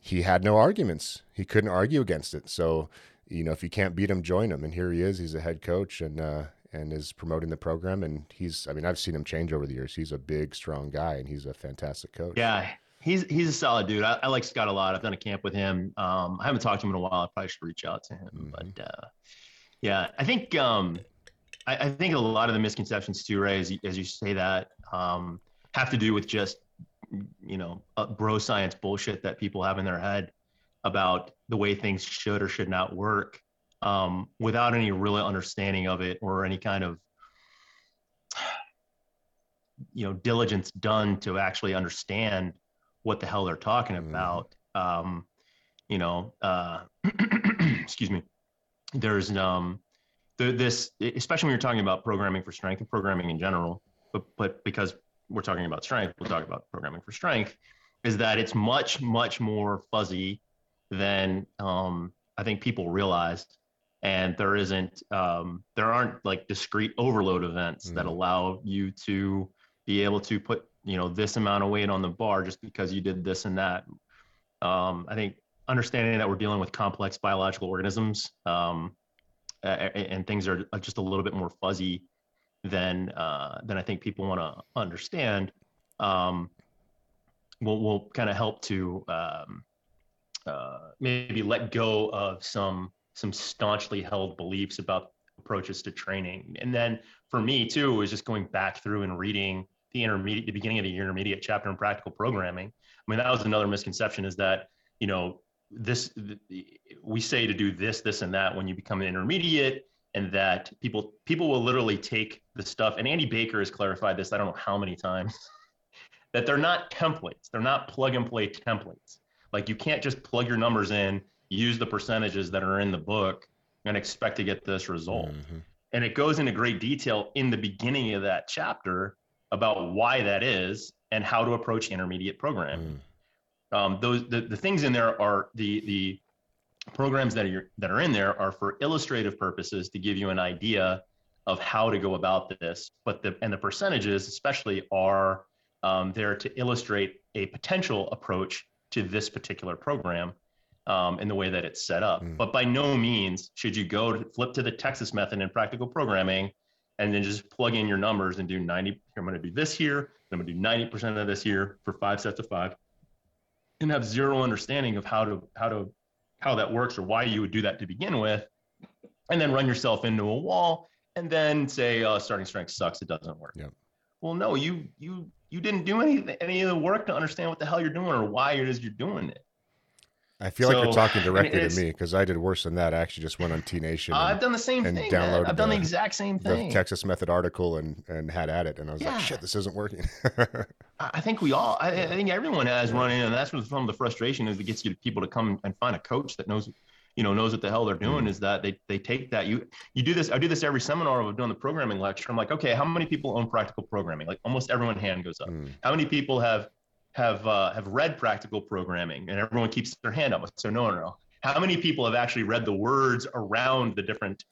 he had no arguments. He couldn't argue against it. So you know, if you can't beat him, join him. And here he is. He's a head coach and uh, and is promoting the program. And he's, I mean, I've seen him change over the years. He's a big, strong guy, and he's a fantastic coach. Yeah, he's he's a solid dude. I, I like Scott a lot. I've done a camp with him. Um, I haven't talked to him in a while. I probably should reach out to him. Mhm. But uh, yeah, I think um, I, I think a lot of the misconceptions too, Ray, as you, as you say that, um, have to do with just you know uh, bro science bullshit that people have in their head about the way things should or should not work um, without any real understanding of it or any kind of you know diligence done to actually understand what the hell they're talking Mhm. about um, you know uh, excuse me there's um the, this especially when you're talking about programming for strength and programming in general but but because we're talking about strength we'll talk about programming for strength is that it's much much more fuzzy than um, i think people realize and there isn't um, there aren't like discrete overload events that Mm. allow you to be able to put you know this amount of weight on the bar just because you did this and that um, i think understanding that we're dealing with complex biological organisms um, a- a- and things are just a little bit more fuzzy than uh, than I think people want to understand. Um, will will kind of help to um, uh, maybe let go of some some staunchly held beliefs about approaches to training. And then for me too was just going back through and reading the intermediate, the beginning of the intermediate chapter in practical programming. I mean that was another misconception is that you know this we say to do this this and that when you become an intermediate and that people people will literally take the stuff and andy baker has clarified this i don't know how many times that they're not templates they're not plug and play templates like you can't just plug your numbers in use the percentages that are in the book and expect to get this result Mhm. and it goes into great detail in the beginning of that chapter about why that is and how to approach intermediate programming Mm. um, those the, the things in there are the the programs that are that are in there are for illustrative purposes to give you an idea of how to go about this but the and the percentages especially are um, there to illustrate a potential approach to this particular program um, in the way that it's set up Mm. but by no means should you go to flip to the texas method in practical programming and then just plug in your numbers and do 90 i'm going to do this here i'm going to do 90% of this here for five sets of five and have zero understanding of how to how to how that works or why you would do that to begin with and then run yourself into a wall and then say uh, starting strength sucks it doesn't work Yep. well no you you you didn't do any any of the work to understand what the hell you're doing or why it is you're doing it I feel like you're talking directly to me because I did worse than that. I actually just went on T Nation. Uh, i've done the same and thing man. download i've done the the- exact same thing. the Texas Method article and and had at it, and I was Yeah. like, shit, this isn't working. I think we all, I, I think everyone has run in, and that's what some of the frustration is it gets you people to come and find a coach that knows, you know, knows what the hell they're doing. Is that they they take that you you do this. I do this every seminar of doing the programming lecture. I'm like, okay, how many people own practical programming? Like almost everyone hand goes up. Mm. How many people have have uh, have read practical programming? And everyone keeps their hand up. So no, no, no. How many people have actually read the words around the different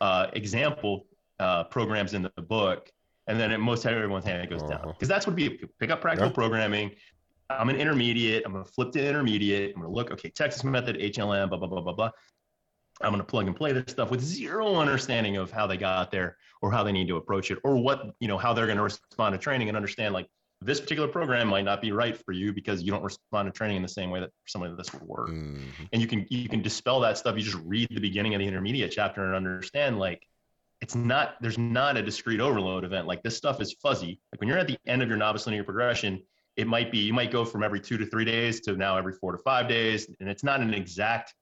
uh, example uh, programs in the book? And then at most everyone's hand goes down Uh-huh. because that's what be pick up practical Yeah. programming. I'm an intermediate. I'm going to flip to intermediate. I'm going to look, okay, Texas method, HLM, blah, blah, blah, blah, blah. I'm going to plug and play this stuff with zero understanding of how they got there or how they need to approach it or what, you know, how they're going to respond to training and understand like this particular program might not be right for you because you don't respond to training in the same way that somebody this would work. Mhm. And you can, you can dispel that stuff. You just read the beginning of the intermediate chapter and understand like, it's not, there's not a discrete overload event. Like this stuff is fuzzy. Like when you're at the end of your novice linear progression, it might be, you might go from every two to three days to now every four to five days. And it's not an exact,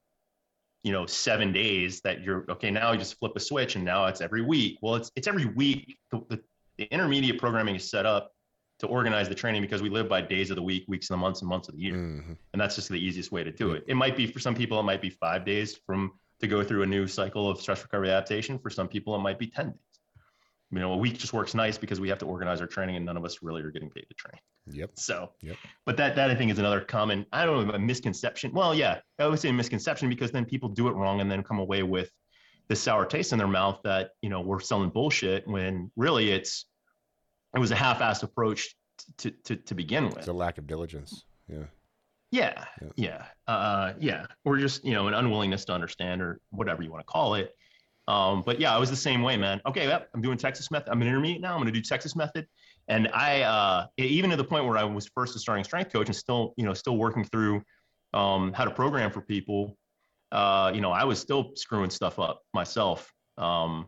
you know, seven days that you're, okay, now you just flip a switch and now it's every week. Well, it's, it's every week. The, the, the intermediate programming is set up to organize the training because we live by days of the week, weeks of the months and months of the year Mhm. and that's just the easiest way to do it. It might be for some people, it might be five days from to go through a new cycle of stress recovery adaptation. For some people, it might be ten days. You know, a week just works nice because we have to organize our training, and none of us really are getting paid to train. Yep. So, Yep. but that that I think is another common, I don't know, a misconception. Well, yeah, I would say misconception because then people do it wrong and then come away with the sour taste in their mouth that you know we're selling bullshit when really it's it was a half-assed approach to to to begin with. It's a lack of diligence. Yeah. Yeah, Yeah. yeah, uh, yeah, or just you know an unwillingness to understand or whatever you want to call it. Um, but yeah, I was the same way, man. Okay, yep, I'm doing Texas method. I'm an intermediate now. I'm going to do Texas method, and I uh, even to the point where I was first a starting strength coach and still you know still working through um, how to program for people. Uh, you know, I was still screwing stuff up myself. Um,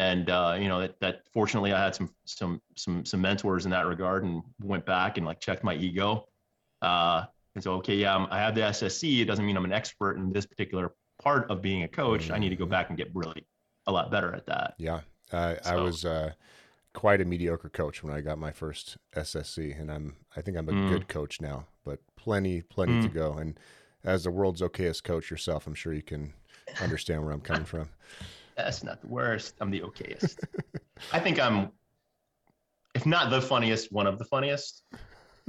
and uh, you know that, that fortunately I had some some some some mentors in that regard and went back and like checked my ego. Uh, and so okay, yeah, I'm, I have the SSC. It doesn't mean I'm an expert in this particular part of being a coach. I need to go back and get really a lot better at that. Yeah, I So- was uh, quite a mediocre coach when I got my first SSC, and I'm I think I'm a Mm. good coach now, but plenty plenty to Mm. go. And as the world's okayest coach yourself, I'm sure you can understand where I'm coming from. That's not the worst. I'm the okayest. I think I'm, if not the funniest, one of the funniest.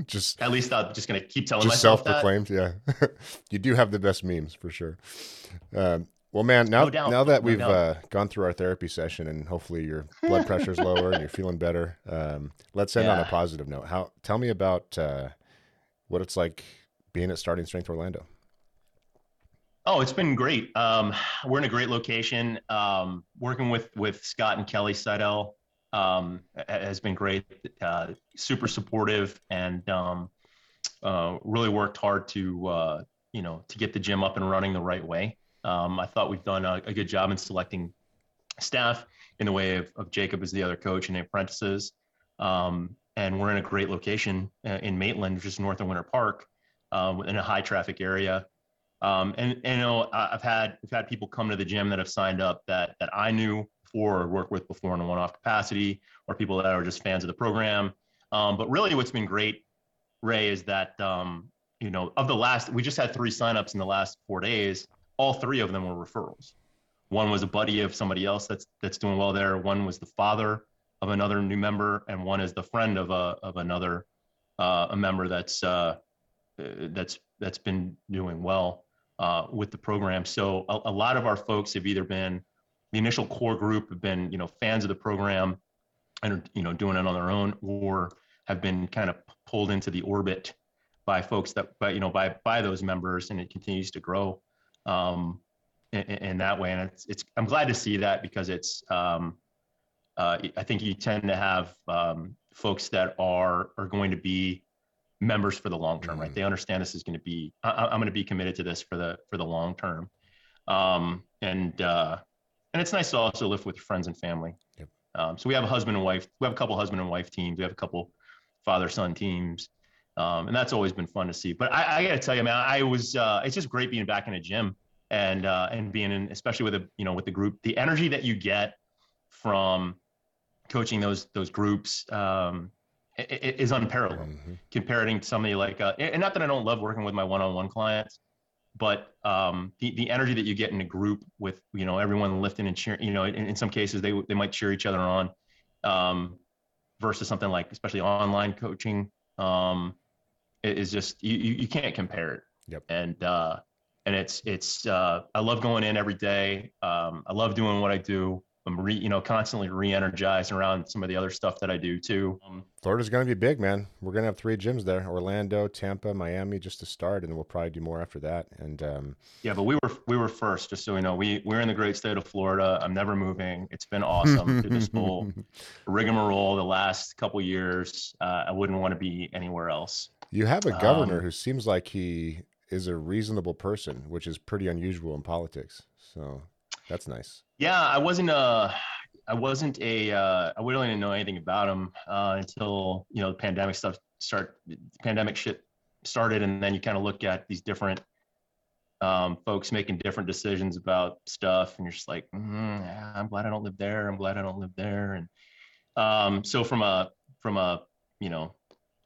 Just At least I'm just gonna keep telling just myself that. self-proclaimed, yeah. you do have the best memes for sure. Um, well, man, now No now that we've uh, gone through our therapy session and hopefully your blood pressure's lower and you're feeling better, um, let's end on a positive note. How? Tell me about uh, what it's like being at Starting Strength Orlando. Oh, it's been great. Um, we're in a great location. Um, working with with Scott and Kelly Seidel um, has been great. Uh, super supportive and um, uh, really worked hard to uh, you know to get the gym up and running the right way. Um, I thought we've done a, a good job in selecting staff in the way of, of Jacob as the other coach and the apprentices. Um, and we're in a great location uh, in Maitland, is north of Winter Park, uh, in a high traffic area. Um, and, and, you know, I've had I've had people come to the gym that have signed up that that I knew before or worked with before in a one-off capacity, or people that are just fans of the program. Um, but really, what's been great, Ray, is that um, you know of the last we just had three signups in the last four days. All three of them were referrals. One was a buddy of somebody else that's that's doing well there. One was the father of another new member, and one is the friend of a of another uh, a member that's uh, that's that's been doing well uh, with the program. So a, a lot of our folks have either been the initial core group have been you know fans of the program and are, you know doing it on their own, or have been kind of pulled into the orbit by folks that by you know by by those members, and it continues to grow um, in, in that way. And it's it's I'm glad to see that because it's um, uh, I think you tend to have um, folks that are are going to be members for the long term, right? Mhm. They understand this is going to be. I, I- I'm going to be committed to this for the for the long term, um, and uh, and it's nice to also live with friends and family. Yep. Um, so we have a husband and wife. We have a couple husband and wife teams. We have a couple father son teams, um, and that's always been fun to see. But I, I got to tell you, man, I was. Uh, it's just great being back in a gym and uh, and being in, especially with a you know with the group, the energy that you get from coaching those those groups um, is unparalleled Mhm. comparing to somebody like uh, and not that I don't love working with my one-on-one clients, but um, the the energy that you get in a group with you know everyone lifting and cheering, you know, in, in some cases they they might cheer each other on, um, versus something like especially online coaching, um, it is just you you you can't compare it. Yep. And uh, and it's it's uh, I love going in every day. Um, I love doing what I do. I'm re, you know constantly re-energized around some of the other stuff that I do too. Um, Florida's going to be big, man. We're going to have three gyms there: Orlando, Tampa, Miami, just to start, and we'll probably do more after that. And um, Yeah, but we were we were first, just so we know. We we're in the great state of Florida. I'm never moving. It's been awesome through this whole rigmarole the last couple years. Uh, I wouldn't want to be anywhere else. you have a governor Um, who seems like he is a reasonable person, which is pretty unusual in politics. So that's nice. Yeah, I wasn't a, I wasn't a uh, I really didn't know anything about him uh, until you know the pandemic stuff start the pandemic shit started, and then you kind of look at these different um, folks making different decisions about stuff, and you're just like, mm, yeah, I'm glad I don't live there. I'm glad I don't live there, and um, so from a from a you know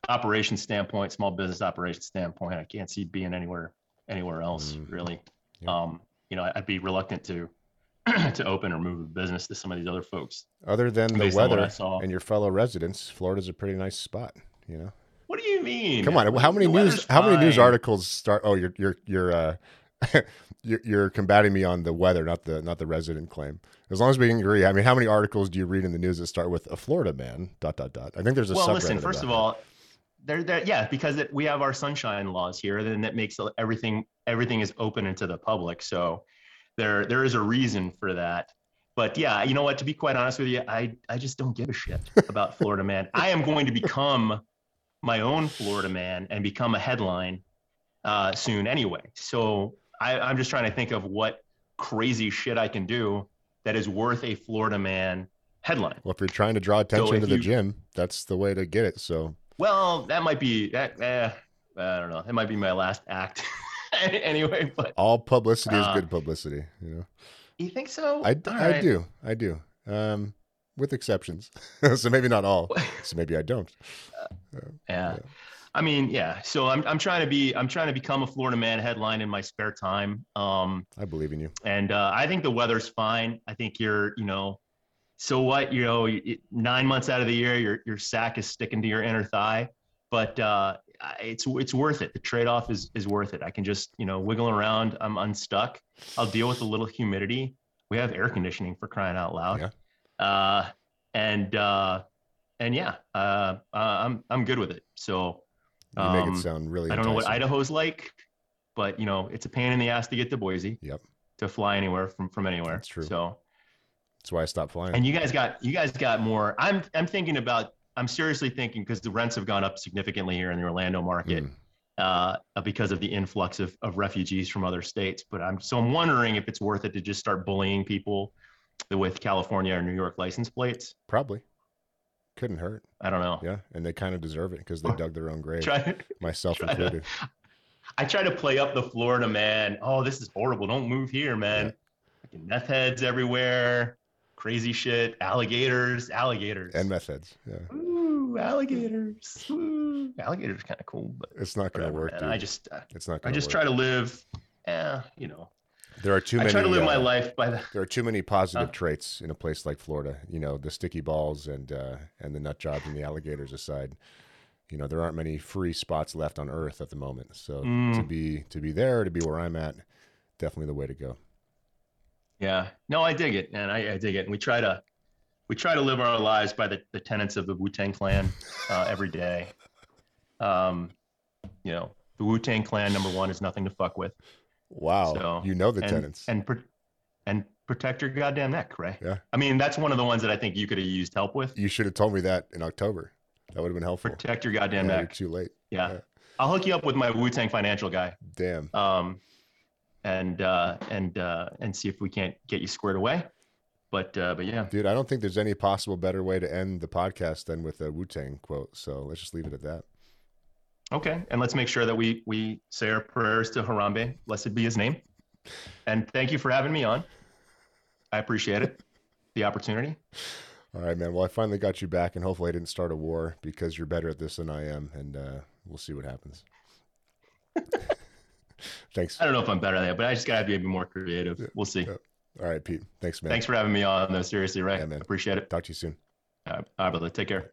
operation standpoint, small business operation standpoint, I can't see being anywhere anywhere else Mhm. really. Yep. Um, you know, I'd be reluctant to to open or move a business to some of these other folks. Other than the Based on what I weather saw. and your fellow residents, Florida's a pretty nice spot. You know. What do you mean? Come on, how many news? How many news articles start? Oh, you're you're you're uh, you're, you're combating me on the weather, not the not the resident claim. As long as we can agree. I mean, how many articles do you read in the news that start with a Florida man? Dot dot dot. I think there's a Well, listen. First of all, there, there, yeah, because it, we have our sunshine laws here, then that makes everything everything is open into the public. So there there is a reason for that. But yeah, you know what? To be quite honest with you, I I just don't give a shit about Florida man. I am going to become my own Florida man and become a headline uh, soon anyway. So I, I'm just trying to think of what crazy shit I can do that is worth a Florida man headline. Well, if you're trying to draw attention if to the you- gym, that's the way to get it. So Well, that might be that. Eh, I don't know. It might be my last act anyway. But all publicity is Uh, good publicity. You know, you think so? I, All I right. do, I do, um, with exceptions. so maybe not all. So maybe I don't. Yeah. I mean, yeah. So I'm I'm trying to be I'm trying to become a Florida man headline in my spare time. Um, I believe in you. and uh, I think the weather's fine. I think you're, you know, so what? You know, nine months out of the year, your your sack is sticking to your inner thigh, but uh, it's it's worth it. The trade off is is worth it. I can just you know wiggle around. I'm unstuck. I'll deal with a little humidity. We have air conditioning for crying out loud. Yeah. Uh, and uh, and yeah, uh, uh, I'm I'm good with it. So. You make um, it sound really. I don't know what. Idaho's like, but you know, it's a pain in the ass to get to Boise. Yep. To fly anywhere from from anywhere. That's true. So, That's why I stopped flying. and you guys got you guys got more. I'm I'm thinking about. I'm seriously thinking because the rents have gone up significantly here in the Orlando market Mm. uh, because of the influx of, of refugees from other states. But I'm so I'm wondering if it's worth it to just start bullying people with California or New York license plates. Probably couldn't hurt. I don't know. Yeah, and they kind of deserve it because they dug their own grave, myself try to- included. I try to play up the Florida man. Oh, this is horrible. Don't move here, man. Fucking meth heads everywhere. Crazy shit. Alligators. Alligators. And meth heads. Yeah, Ooh, alligators. Ooh. Alligators kind of cool, but it's not gonna work, dude. I just, uh, it's not I just work. try to live. Eh, you know, There are too many. I try to live my uh, life by the. There are too many positive Huh? traits in a place like Florida. You know, the sticky balls and uh, and the nut jobs and the alligators aside. You know, there aren't many free spots left on Earth at the moment. So to Mm. be to be there, to be where I'm at, definitely the way to go. Yeah. No, I dig it, man. I, I dig it. And we try to, we try to live our lives by the, the tenets of the Wu Tang Clan uh, every day. Um, you know, the Wu Tang Clan number one is nothing to fuck with. Wow, So, you know the and, tenants. and pr- and protect your goddamn neck, right? Yeah. I mean, that's one of the ones that I think you could have used help with. you should have told me that in October. That would have been helpful. Protect your goddamn Yeah, you're neck. too late. Yeah. yeah. I'll hook you up with my Wu Tang financial guy. Damn. Um, and uh, and uh, and see if we can't get you squared away. But uh, but yeah, Dude, I don't think there's any possible better way to end the podcast than with a Wu Tang quote. So let's just leave it at that. okay. And let's make sure that we we say our prayers to Harambe, blessed be his name. And thank you for having me on. I appreciate it, the opportunity. All right, man. Well, I finally got you back, and hopefully I didn't start a war because you're better at this than I am, and uh, we'll see what happens. Thanks. I don't know if I'm better at that, but I just gotta be a bit more creative. We'll see. Yeah. All right, Pete. Thanks, man. Thanks for having me on, though. Seriously, right? Yeah, man. Appreciate it. Talk to you soon. All right, all right, brother. Take care.